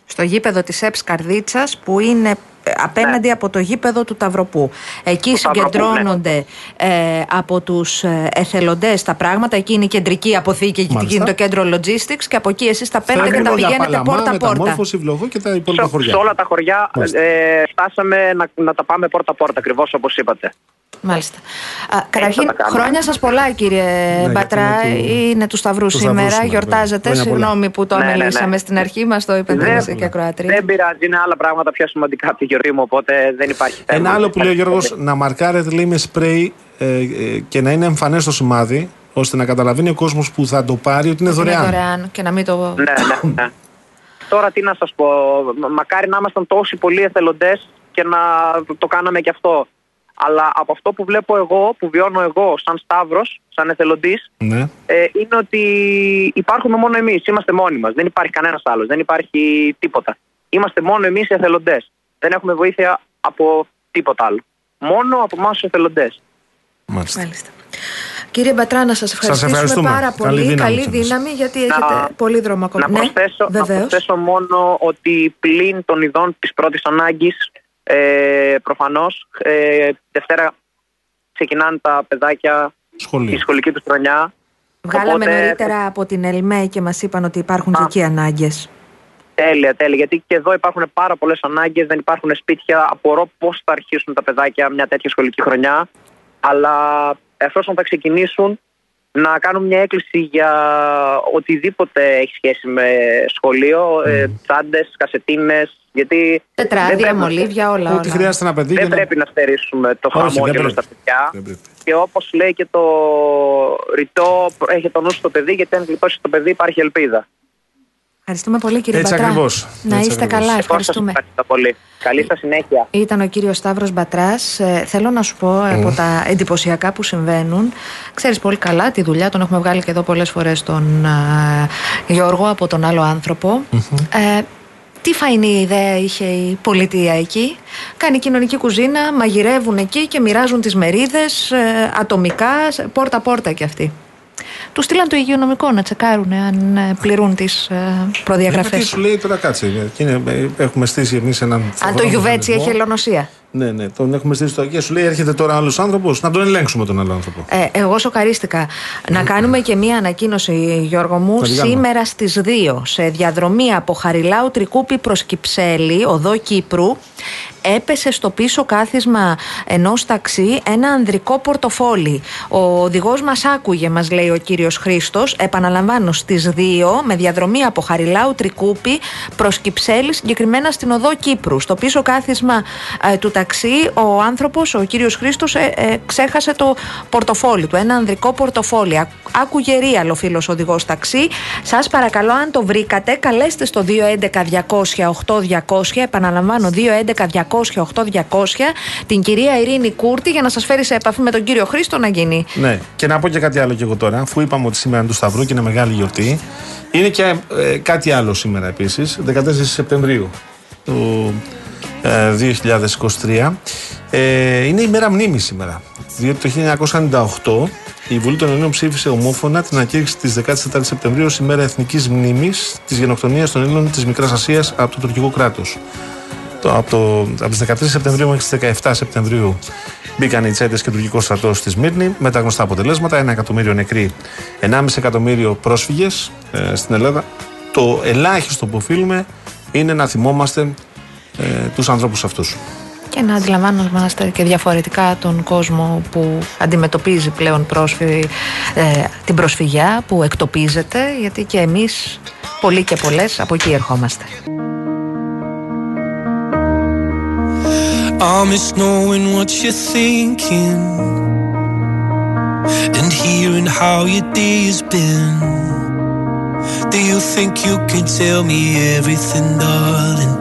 Στο γήπεδο της ΕΠΣ Καρδίτσας που είναι ε, απέναντι από το γήπεδο του Ταυροπού. Εκεί Ναι. Του Ταυροπού, συγκεντρώνονται ε, από τους ε, εθελοντές τα πράγματα. Εκεί είναι η κεντρική αποθήκη, εκεί Μάλιστα. γίνεται το κέντρο logistics και από εκεί εσείς τα παίρνετε και τα Φεύγουν για πηγαίνετε Παλαμά, πόρτα-πόρτα. Μεταμόρφωση, βλογό και τα υπόλοιπα Σε, χωριά. σε όλα τα χωριά Μάλιστα. ε, φτάσαμε να, να τα πάμε πόρτα-πόρτα, ακριβώς όπως είπατε. Μάλιστα. Α, καταρχήν, θα τα κάνουμε. χρόνια σας πολλά, κύριε γιατί Μπατρά. είναι του- Είναι του Σταυρού του Σταυρού σήμερα. σήμερα, Γιορτάζετε. βέβαια. Χρόνια πολλά. Συγγνώμη που το Ναι, ναι, ναι. αμελήσαμε στην αρχή, μας το είπε Δεν- και ακροατρία. Δεν πειράζει, είναι άλλα πράγματα πιο σημαντικά από τη Γιώργη μου, οπότε δεν υπάρχει θέμα. Ένα άλλο που λέει ο Γιώργος, να μαρκάρετε λέει με σπρέι ε, ε, και να είναι εμφανές το σημάδι, ώστε να καταλαβαίνει ο κόσμος που θα το πάρει ότι είναι Είναι δωρεάν. δωρεάν και να μην το. Ναι, ναι, ναι. Τώρα τι να σας πω, μα- μακάρι να ήμασταν τόσοι πολλοί εθελοντές και να το κάναμε και αυτό. Αλλά από αυτό που βλέπω εγώ, που βιώνω εγώ σαν Σταύρος, σαν εθελοντής, Ναι. ε, είναι ότι υπάρχουμε μόνο εμείς, είμαστε μόνοι μας. Δεν υπάρχει κανένας άλλος, δεν υπάρχει τίποτα. Είμαστε μόνο εμείς οι εθελοντές. Δεν έχουμε βοήθεια από τίποτα άλλο. Μόνο από εμάς τους εθελοντές. Μάλιστα. Μάλιστα. Κύριε Μπατρά, να σας ευχαριστήσουμε ευχαριστούμε. πάρα Καλή πολύ. δύναμη Καλή σε εμάς. δύναμη, γιατί Να- έχετε πολύ δρόμο ακόμα. Να, προσθέσω, να βεβαίως. προσθέσω μόνο ότι πλην των ειδών της πρώτης ανάγκης, ε, προφανώς, ε, Δευτέρα ξεκινάνε τα παιδάκια Σχολείο. η σχολική τους χρονιά. Βγάλαμε Οπότε- νωρίτερα από την ΕΛΜΕ και μας είπαν ότι υπάρχουν και Α. εκεί ανάγκες. Τέλεια, τέλεια. Γιατί και εδώ υπάρχουν πάρα πολλές ανάγκες, δεν υπάρχουν σπίτια. Απορώ πώς θα αρχίσουν τα παιδάκια μια τέτοια σχολική χρονιά. Αλλά εφόσον θα ξεκινήσουν, να κάνουν μια έκκληση για οτιδήποτε έχει σχέση με σχολείο, ε, τσάντες, κασετίνες. Γιατί δεν Τετράδια, πρέπει να- μολύβια, όλα. Ό,τι όλα. χρειάζεται ένα παιδί. δεν για να- πρέπει να στερήσουμε το Όχι, δεν χαμόγελο πρέπει. στα παιδιά. Δεν πρέπει. Και όπως λέει και το ρητό, έχει το νου στο παιδί, γιατί αν γλιτώσει το παιδί υπάρχει ελπίδα. Ευχαριστούμε πολύ, κύριε Έτσι Μπατρά. ακριβώς. Να Έτσι είστε ακριβώς. καλά, Εγώ σας ευχαριστούμε. ευχαριστώ πολύ. Καλή σας συνέχεια. Ήταν ο κύριος Σταύρος Μπατράς. Ε, θέλω να σου πω από τα εντυπωσιακά που συμβαίνουν. Ξέρεις πολύ καλά τη δουλειά, τον έχουμε βγάλει και εδώ πολλές φορές τον α, Γιώργο από τον άλλο άνθρωπο. Ε, τι φαϊνή ιδέα είχε η πολιτεία εκεί. Κάνει κοινωνική κουζίνα, μαγειρεύουν εκεί και μοιράζουν τις μερίδες ε, ατομικά, πόρτα-πόρτα κι αυτοί. Του στείλαν το υγειονομικό να τσεκάρουν αν ε, πληρούν τις ε, Γιατί προδιαγραφές. σου λέει τώρα κάτσε. και είναι- ε, έχουμε στήσει εμείς έναν. Αν το φοβερό γιουβέτσι μηχανισμό. έχει ελονοσία. Ναι, ναι, τον έχουμε στείλει στο και σου λέει έρχεται τώρα άλλος άνθρωπος. Να τον ελέγξουμε τον άλλο άνθρωπο. Ε, εγώ σοκαρίστηκα. Να κάνουμε και μία ανακοίνωση, Γιώργο μου. Θα την κάνουμε. Σήμερα στις 2, σε διαδρομή από Χαριλάου Τρικούπη προς Κυψέλη, οδό Κύπρου, έπεσε στο πίσω κάθισμα ενός ταξί ένα ανδρικό πορτοφόλι. Ο οδηγός μας άκουγε, μας λέει ο κύριος Χρήστος. Επαναλαμβάνω, στις 2, με διαδρομή από Χαριλάου Τρικούπη προς Κυψέλη, συγκεκριμένα στην οδό Κύπρου. Στο πίσω κάθισμα ε, του ταξί, ο άνθρωπος, ο κύριος Χρήστος, ξέχασε το πορτοφόλι του. Ένα ανδρικό πορτοφόλι. Α- Άκουγε ρίαλο φίλος οδηγός ταξί. Σας παρακαλώ, αν το βρήκατε, καλέστε στο 211-200-8200. Επαναλαμβάνω, 211-200-8200 την κυρία Ειρήνη Κούρτη για να σας φέρει σε επαφή με τον κύριο Χρήστο να γίνει. Ναι, και να πω και κάτι άλλο κι εγώ τώρα, αφού είπαμε ότι σήμερα είναι του Σταυρού και είναι μεγάλη γιορτή. Είναι και ε, κάτι άλλο σήμερα επίσης, 14 Σεπτεμβρίου του ε, 2023. Ε, είναι η μέρα μνήμης σήμερα. Διότι το 1998 η Βουλή των Ελλήνων ψήφισε ομόφωνα την ανακήρυξη της 14 Σεπτεμβρίου ως ημέρα εθνικής μνήμης της γενοκτονίας των Ελλήνων της Μικράς Ασίας από το τουρκικό κράτος. Το, από, το, από τις 13 Σεπτεμβρίου μέχρι τις 17 Σεπτεμβρίου μπήκαν οι τσέτες και τουρκικό στρατός στη Σμύρνη με τα γνωστά αποτελέσματα. Ένα εκατομμύριο νεκροί, 1,5 εκατομμύριο πρόσφυγες ε, στην Ελλάδα. Το ελάχιστο που οφείλουμε είναι να θυμόμαστε ε, τους ανθρώπους αυτούς. Και να αντιλαμβάνομαστε και διαφορετικά τον κόσμο που αντιμετωπίζει πλέον πρόσφυ, ε, την προσφυγιά, που εκτοπίζεται, γιατί και εμείς πολλοί και πολλές από εκεί ερχόμαστε. I miss knowing what you're thinking and hearing how your day has been. Do you think you can tell me everything, darling?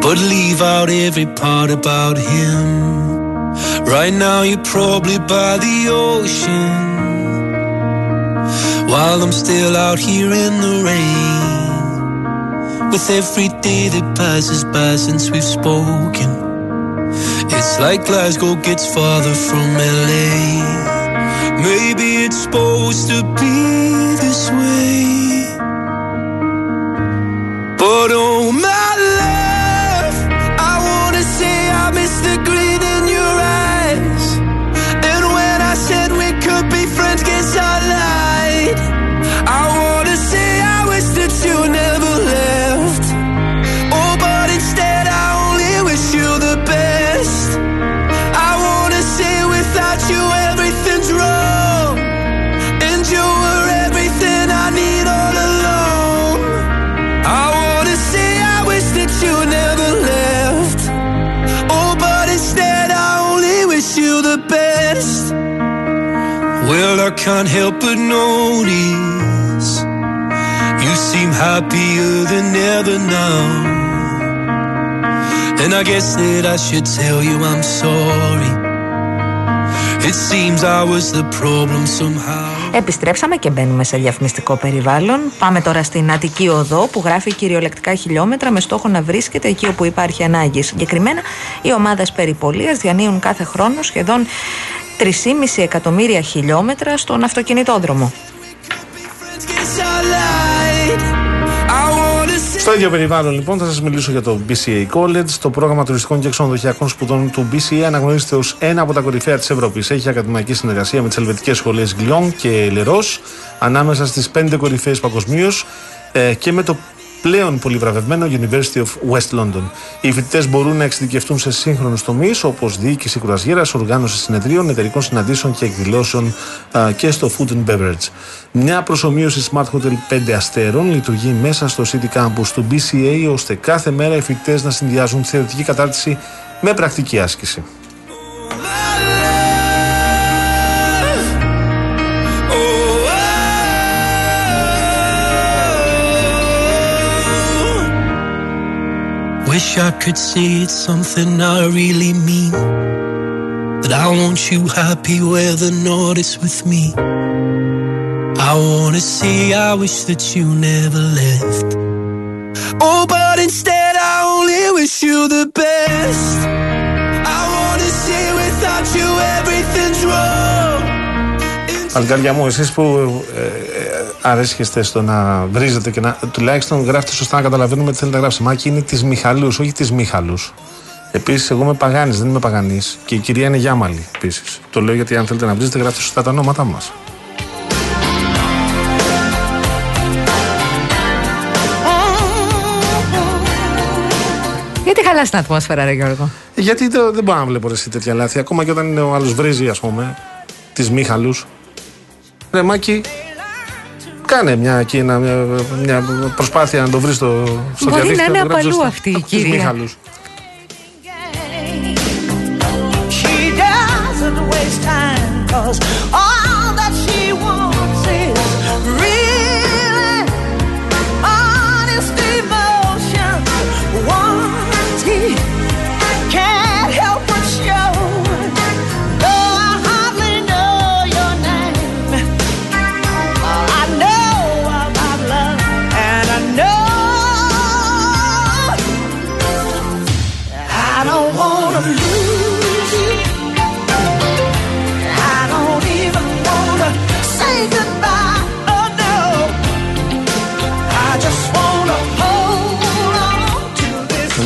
But leave out every part about him. Right now, you're probably by the ocean while I'm still out here in the rain. With every day that passes by since we've spoken, it's like Glasgow gets farther from LA. Maybe it's supposed to be this way. But oh, my love, I wanna say I miss the green can't help but notice you seem happier than ever now. And I guess that I should tell you I'm sorry. It seems I was the problem somehow. Επιστρέψαμε και μπαίνουμε σε διαφημιστικό περιβάλλον. Πάμε τώρα στην Αττική Οδό που γράφει κυριολεκτικά χιλιόμετρα με στόχο να βρίσκεται εκεί όπου υπάρχει ανάγκη. Συγκεκριμένα, οι ομάδες περιπολίας διανύουν κάθε χρόνο σχεδόν 3,5 εκατομμύρια χιλιόμετρα στον αυτοκινητόδρομο. Guess I lied. I wanna say. Στο ίδιο περιβάλλον, λοιπόν, θα σας μιλήσω για το BCA College. Το πρόγραμμα τουριστικών και ξενοδοχειακών σπουδών του BCA αναγνωρίζεται ως ένα από τα κορυφαία της Ευρώπης. Έχει ακαδημαϊκή συνεργασία με τις ελβετικές σχολές Γκλιόν και Λερό, ανάμεσα στις πέντε κορυφαίες παγκοσμίως ε, και με το πλέον πολυβραβευμένο University of West London. Οι φοιτητές μπορούν να εξειδικευτούν σε σύγχρονους τομείς όπως διοίκηση κουραζιέρα, οργάνωση συνεδρίων, εταιρικών συναντήσεων και εκδηλώσεων α, και στο food and beverage. Μια προσωμείωση Smart Hotel 5 αστέρων λειτουργεί μέσα στο City Campus του BCA ώστε κάθε μέρα οι φοιτητές να συνδυάζουν θεωρητική κατάρτιση με πρακτική άσκηση. Wish I could say it's something I really mean. That I want you happy where the north is with me. I wanna say I wish that you never left. Oh, but instead I only wish you the best. I wanna say without you everything's wrong. Αλγάρια μου, εσεί που ε, ε, αρέσχεστε στο να βρίζετε και να τουλάχιστον γράφετε σωστά να καταλαβαίνουμε τι θέλετε να γράψετε. Μάκη είναι της Μιχαλούς, όχι της Μίχαλου. Επίσης, εγώ είμαι παγάνης, δεν είμαι παγανής. Και η κυρία είναι Γιάμαλη επίσης. Το λέω γιατί αν θέλετε να βρείτε, γράψτε σωστά τα ονόματά μας. Γιατί χαλάς την ατμόσφαιρα, ρε Γιώργο; Γιατί το- δεν μπορώ να βλέπω ρε, εσύ τέτοια λάθη. Ακόμα και όταν είναι ο άλλος βρίζει, ας πούμε, τι Μίχαλου. Ρε Μάκη, κάνε μια, εκεί, ένα- μια, μια προσπάθεια να το βρεις στο, στο Μπορεί να διαδίκτυο. είναι το γράψεις απαλού σωστά. αυτή η Από τις κυρία. Μίχαλους. She doesn't waste time cause all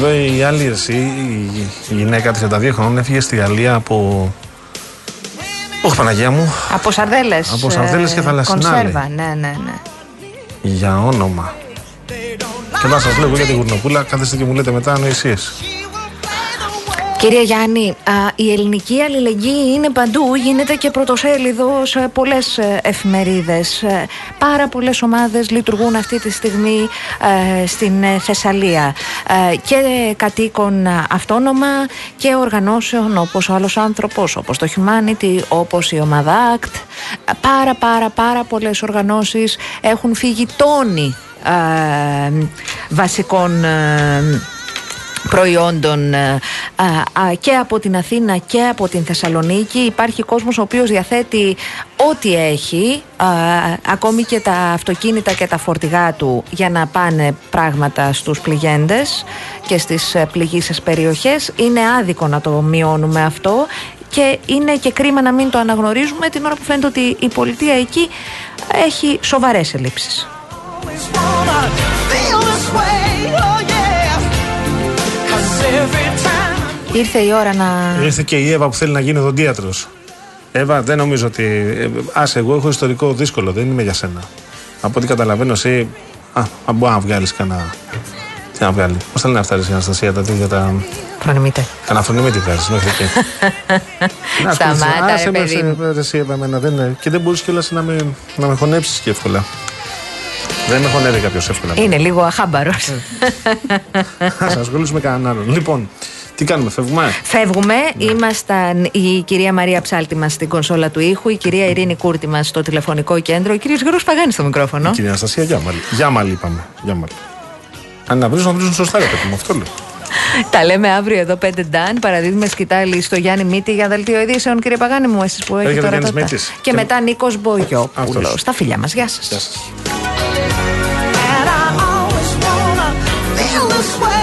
Εδώ η άλλη εσύ, η, η γυναίκα της 32 χρόνων, έφυγε στη Γαλλία από. Όχι, Παναγία μου, Από σαρδέλες. Από σαρδέλες και θαλασσινά, Κονσέρβα, ναι, ναι, ναι. για όνομα. Και να σας λέω εγώ για την γουρνοπούλα, κάθεστε και μου λέτε μετά ανοησίε. Κύριε Γιάννη, α, η ελληνική αλληλεγγύη είναι παντού, γίνεται και πρωτοσέλιδος σε πολλές ε, εφημερίδες. Ε, Πάρα πολλές ομάδες λειτουργούν αυτή τη στιγμή ε, στην ε, Θεσσαλία Ε, και κατοίκων ε, αυτόνομα και οργανώσεων όπως ο άλλος άνθρωπος, όπως το Humanity, όπως η ομάδα ACT. Ε, Πάρα πάρα πάρα πολλές οργανώσεις έχουν φύγει τόνοι ε, βασικών ε, προϊόντων ε, α, α, και από την Αθήνα και από την Θεσσαλονίκη. Υπάρχει κόσμος ο οποίος διαθέτει ό,τι έχει, α, ακόμη και τα αυτοκίνητα και τα φορτηγά του για να πάνε πράγματα στους πληγέντες και στις ε, πληγήσεις περιοχές. Είναι άδικο να το μειώνουμε αυτό και είναι και κρίμα να μην το αναγνωρίζουμε την ώρα που φαίνεται ότι η πολιτεία εκεί έχει σοβαρές ελλείψεις. Ήρθε η ώρα να... Ήρθε και η Εύα που θέλει να γίνει οδοντίατρος. Εύα, δεν νομίζω ότι. ε, Άσε, εγώ έχω ιστορικό δύσκολο, δεν είμαι για σένα. Από ό,τι καταλαβαίνω, εσύ. Α, α, μπορεί να βγάλεις κανένα. Τι να βγάλει; Πώς θα λένε αυτά, ρε, η Αναστασία, τα τέτοια τα. Φρονιμείτε. Κανένα φρονιμί βγάζεις μέχρι εκεί. Να, Σταμάτα, άσε, ρε άσε με, παιδί μου. σε- ρε, εσύ, Εύα, εμένα δεν είναι. Και δεν μπορείς κιόλας να με, να με χωνέψεις και εύκολα. Δεν με χωνεύει κάποιο εύκολα. Είναι λίγο αχάμπαρος. Α ασχολήσουμε με κανέναν άλλον. Λοιπόν, τι κάνουμε, φεύγουμε; Φεύγουμε. Ήμασταν η κυρία Μαρία Ψάλτη μας στην κονσόλα του ήχου, η κυρία Ειρήνη Κούρτη μας στο τηλεφωνικό κέντρο, ο κύριος Γιώργο Παγάνη στο μικρόφωνο. Κυρία Αναστασία, Γιάμαλη. Γιάμαλη είπαμε. Γιάμαλη. Αν να βρίζουν, να βρίζουν σωστά, ρε παιδί μου, αυτό λέω. Τα λέμε αύριο εδώ 5 Νταν. Παραδίδουμε σκητάλη στο Γιάννη Μίτη για δελτίο ειδήσεων, κύριε Παγάνη μου, εσείς που έχετε Έρχεται ο τώρα. Γιάννης τότε. Μήτης. Και Και- μετά Νίκος Μπογιόπουλος. Αυτός. Στα φιλιά μας. Γεια σας. Γεια σας. swear.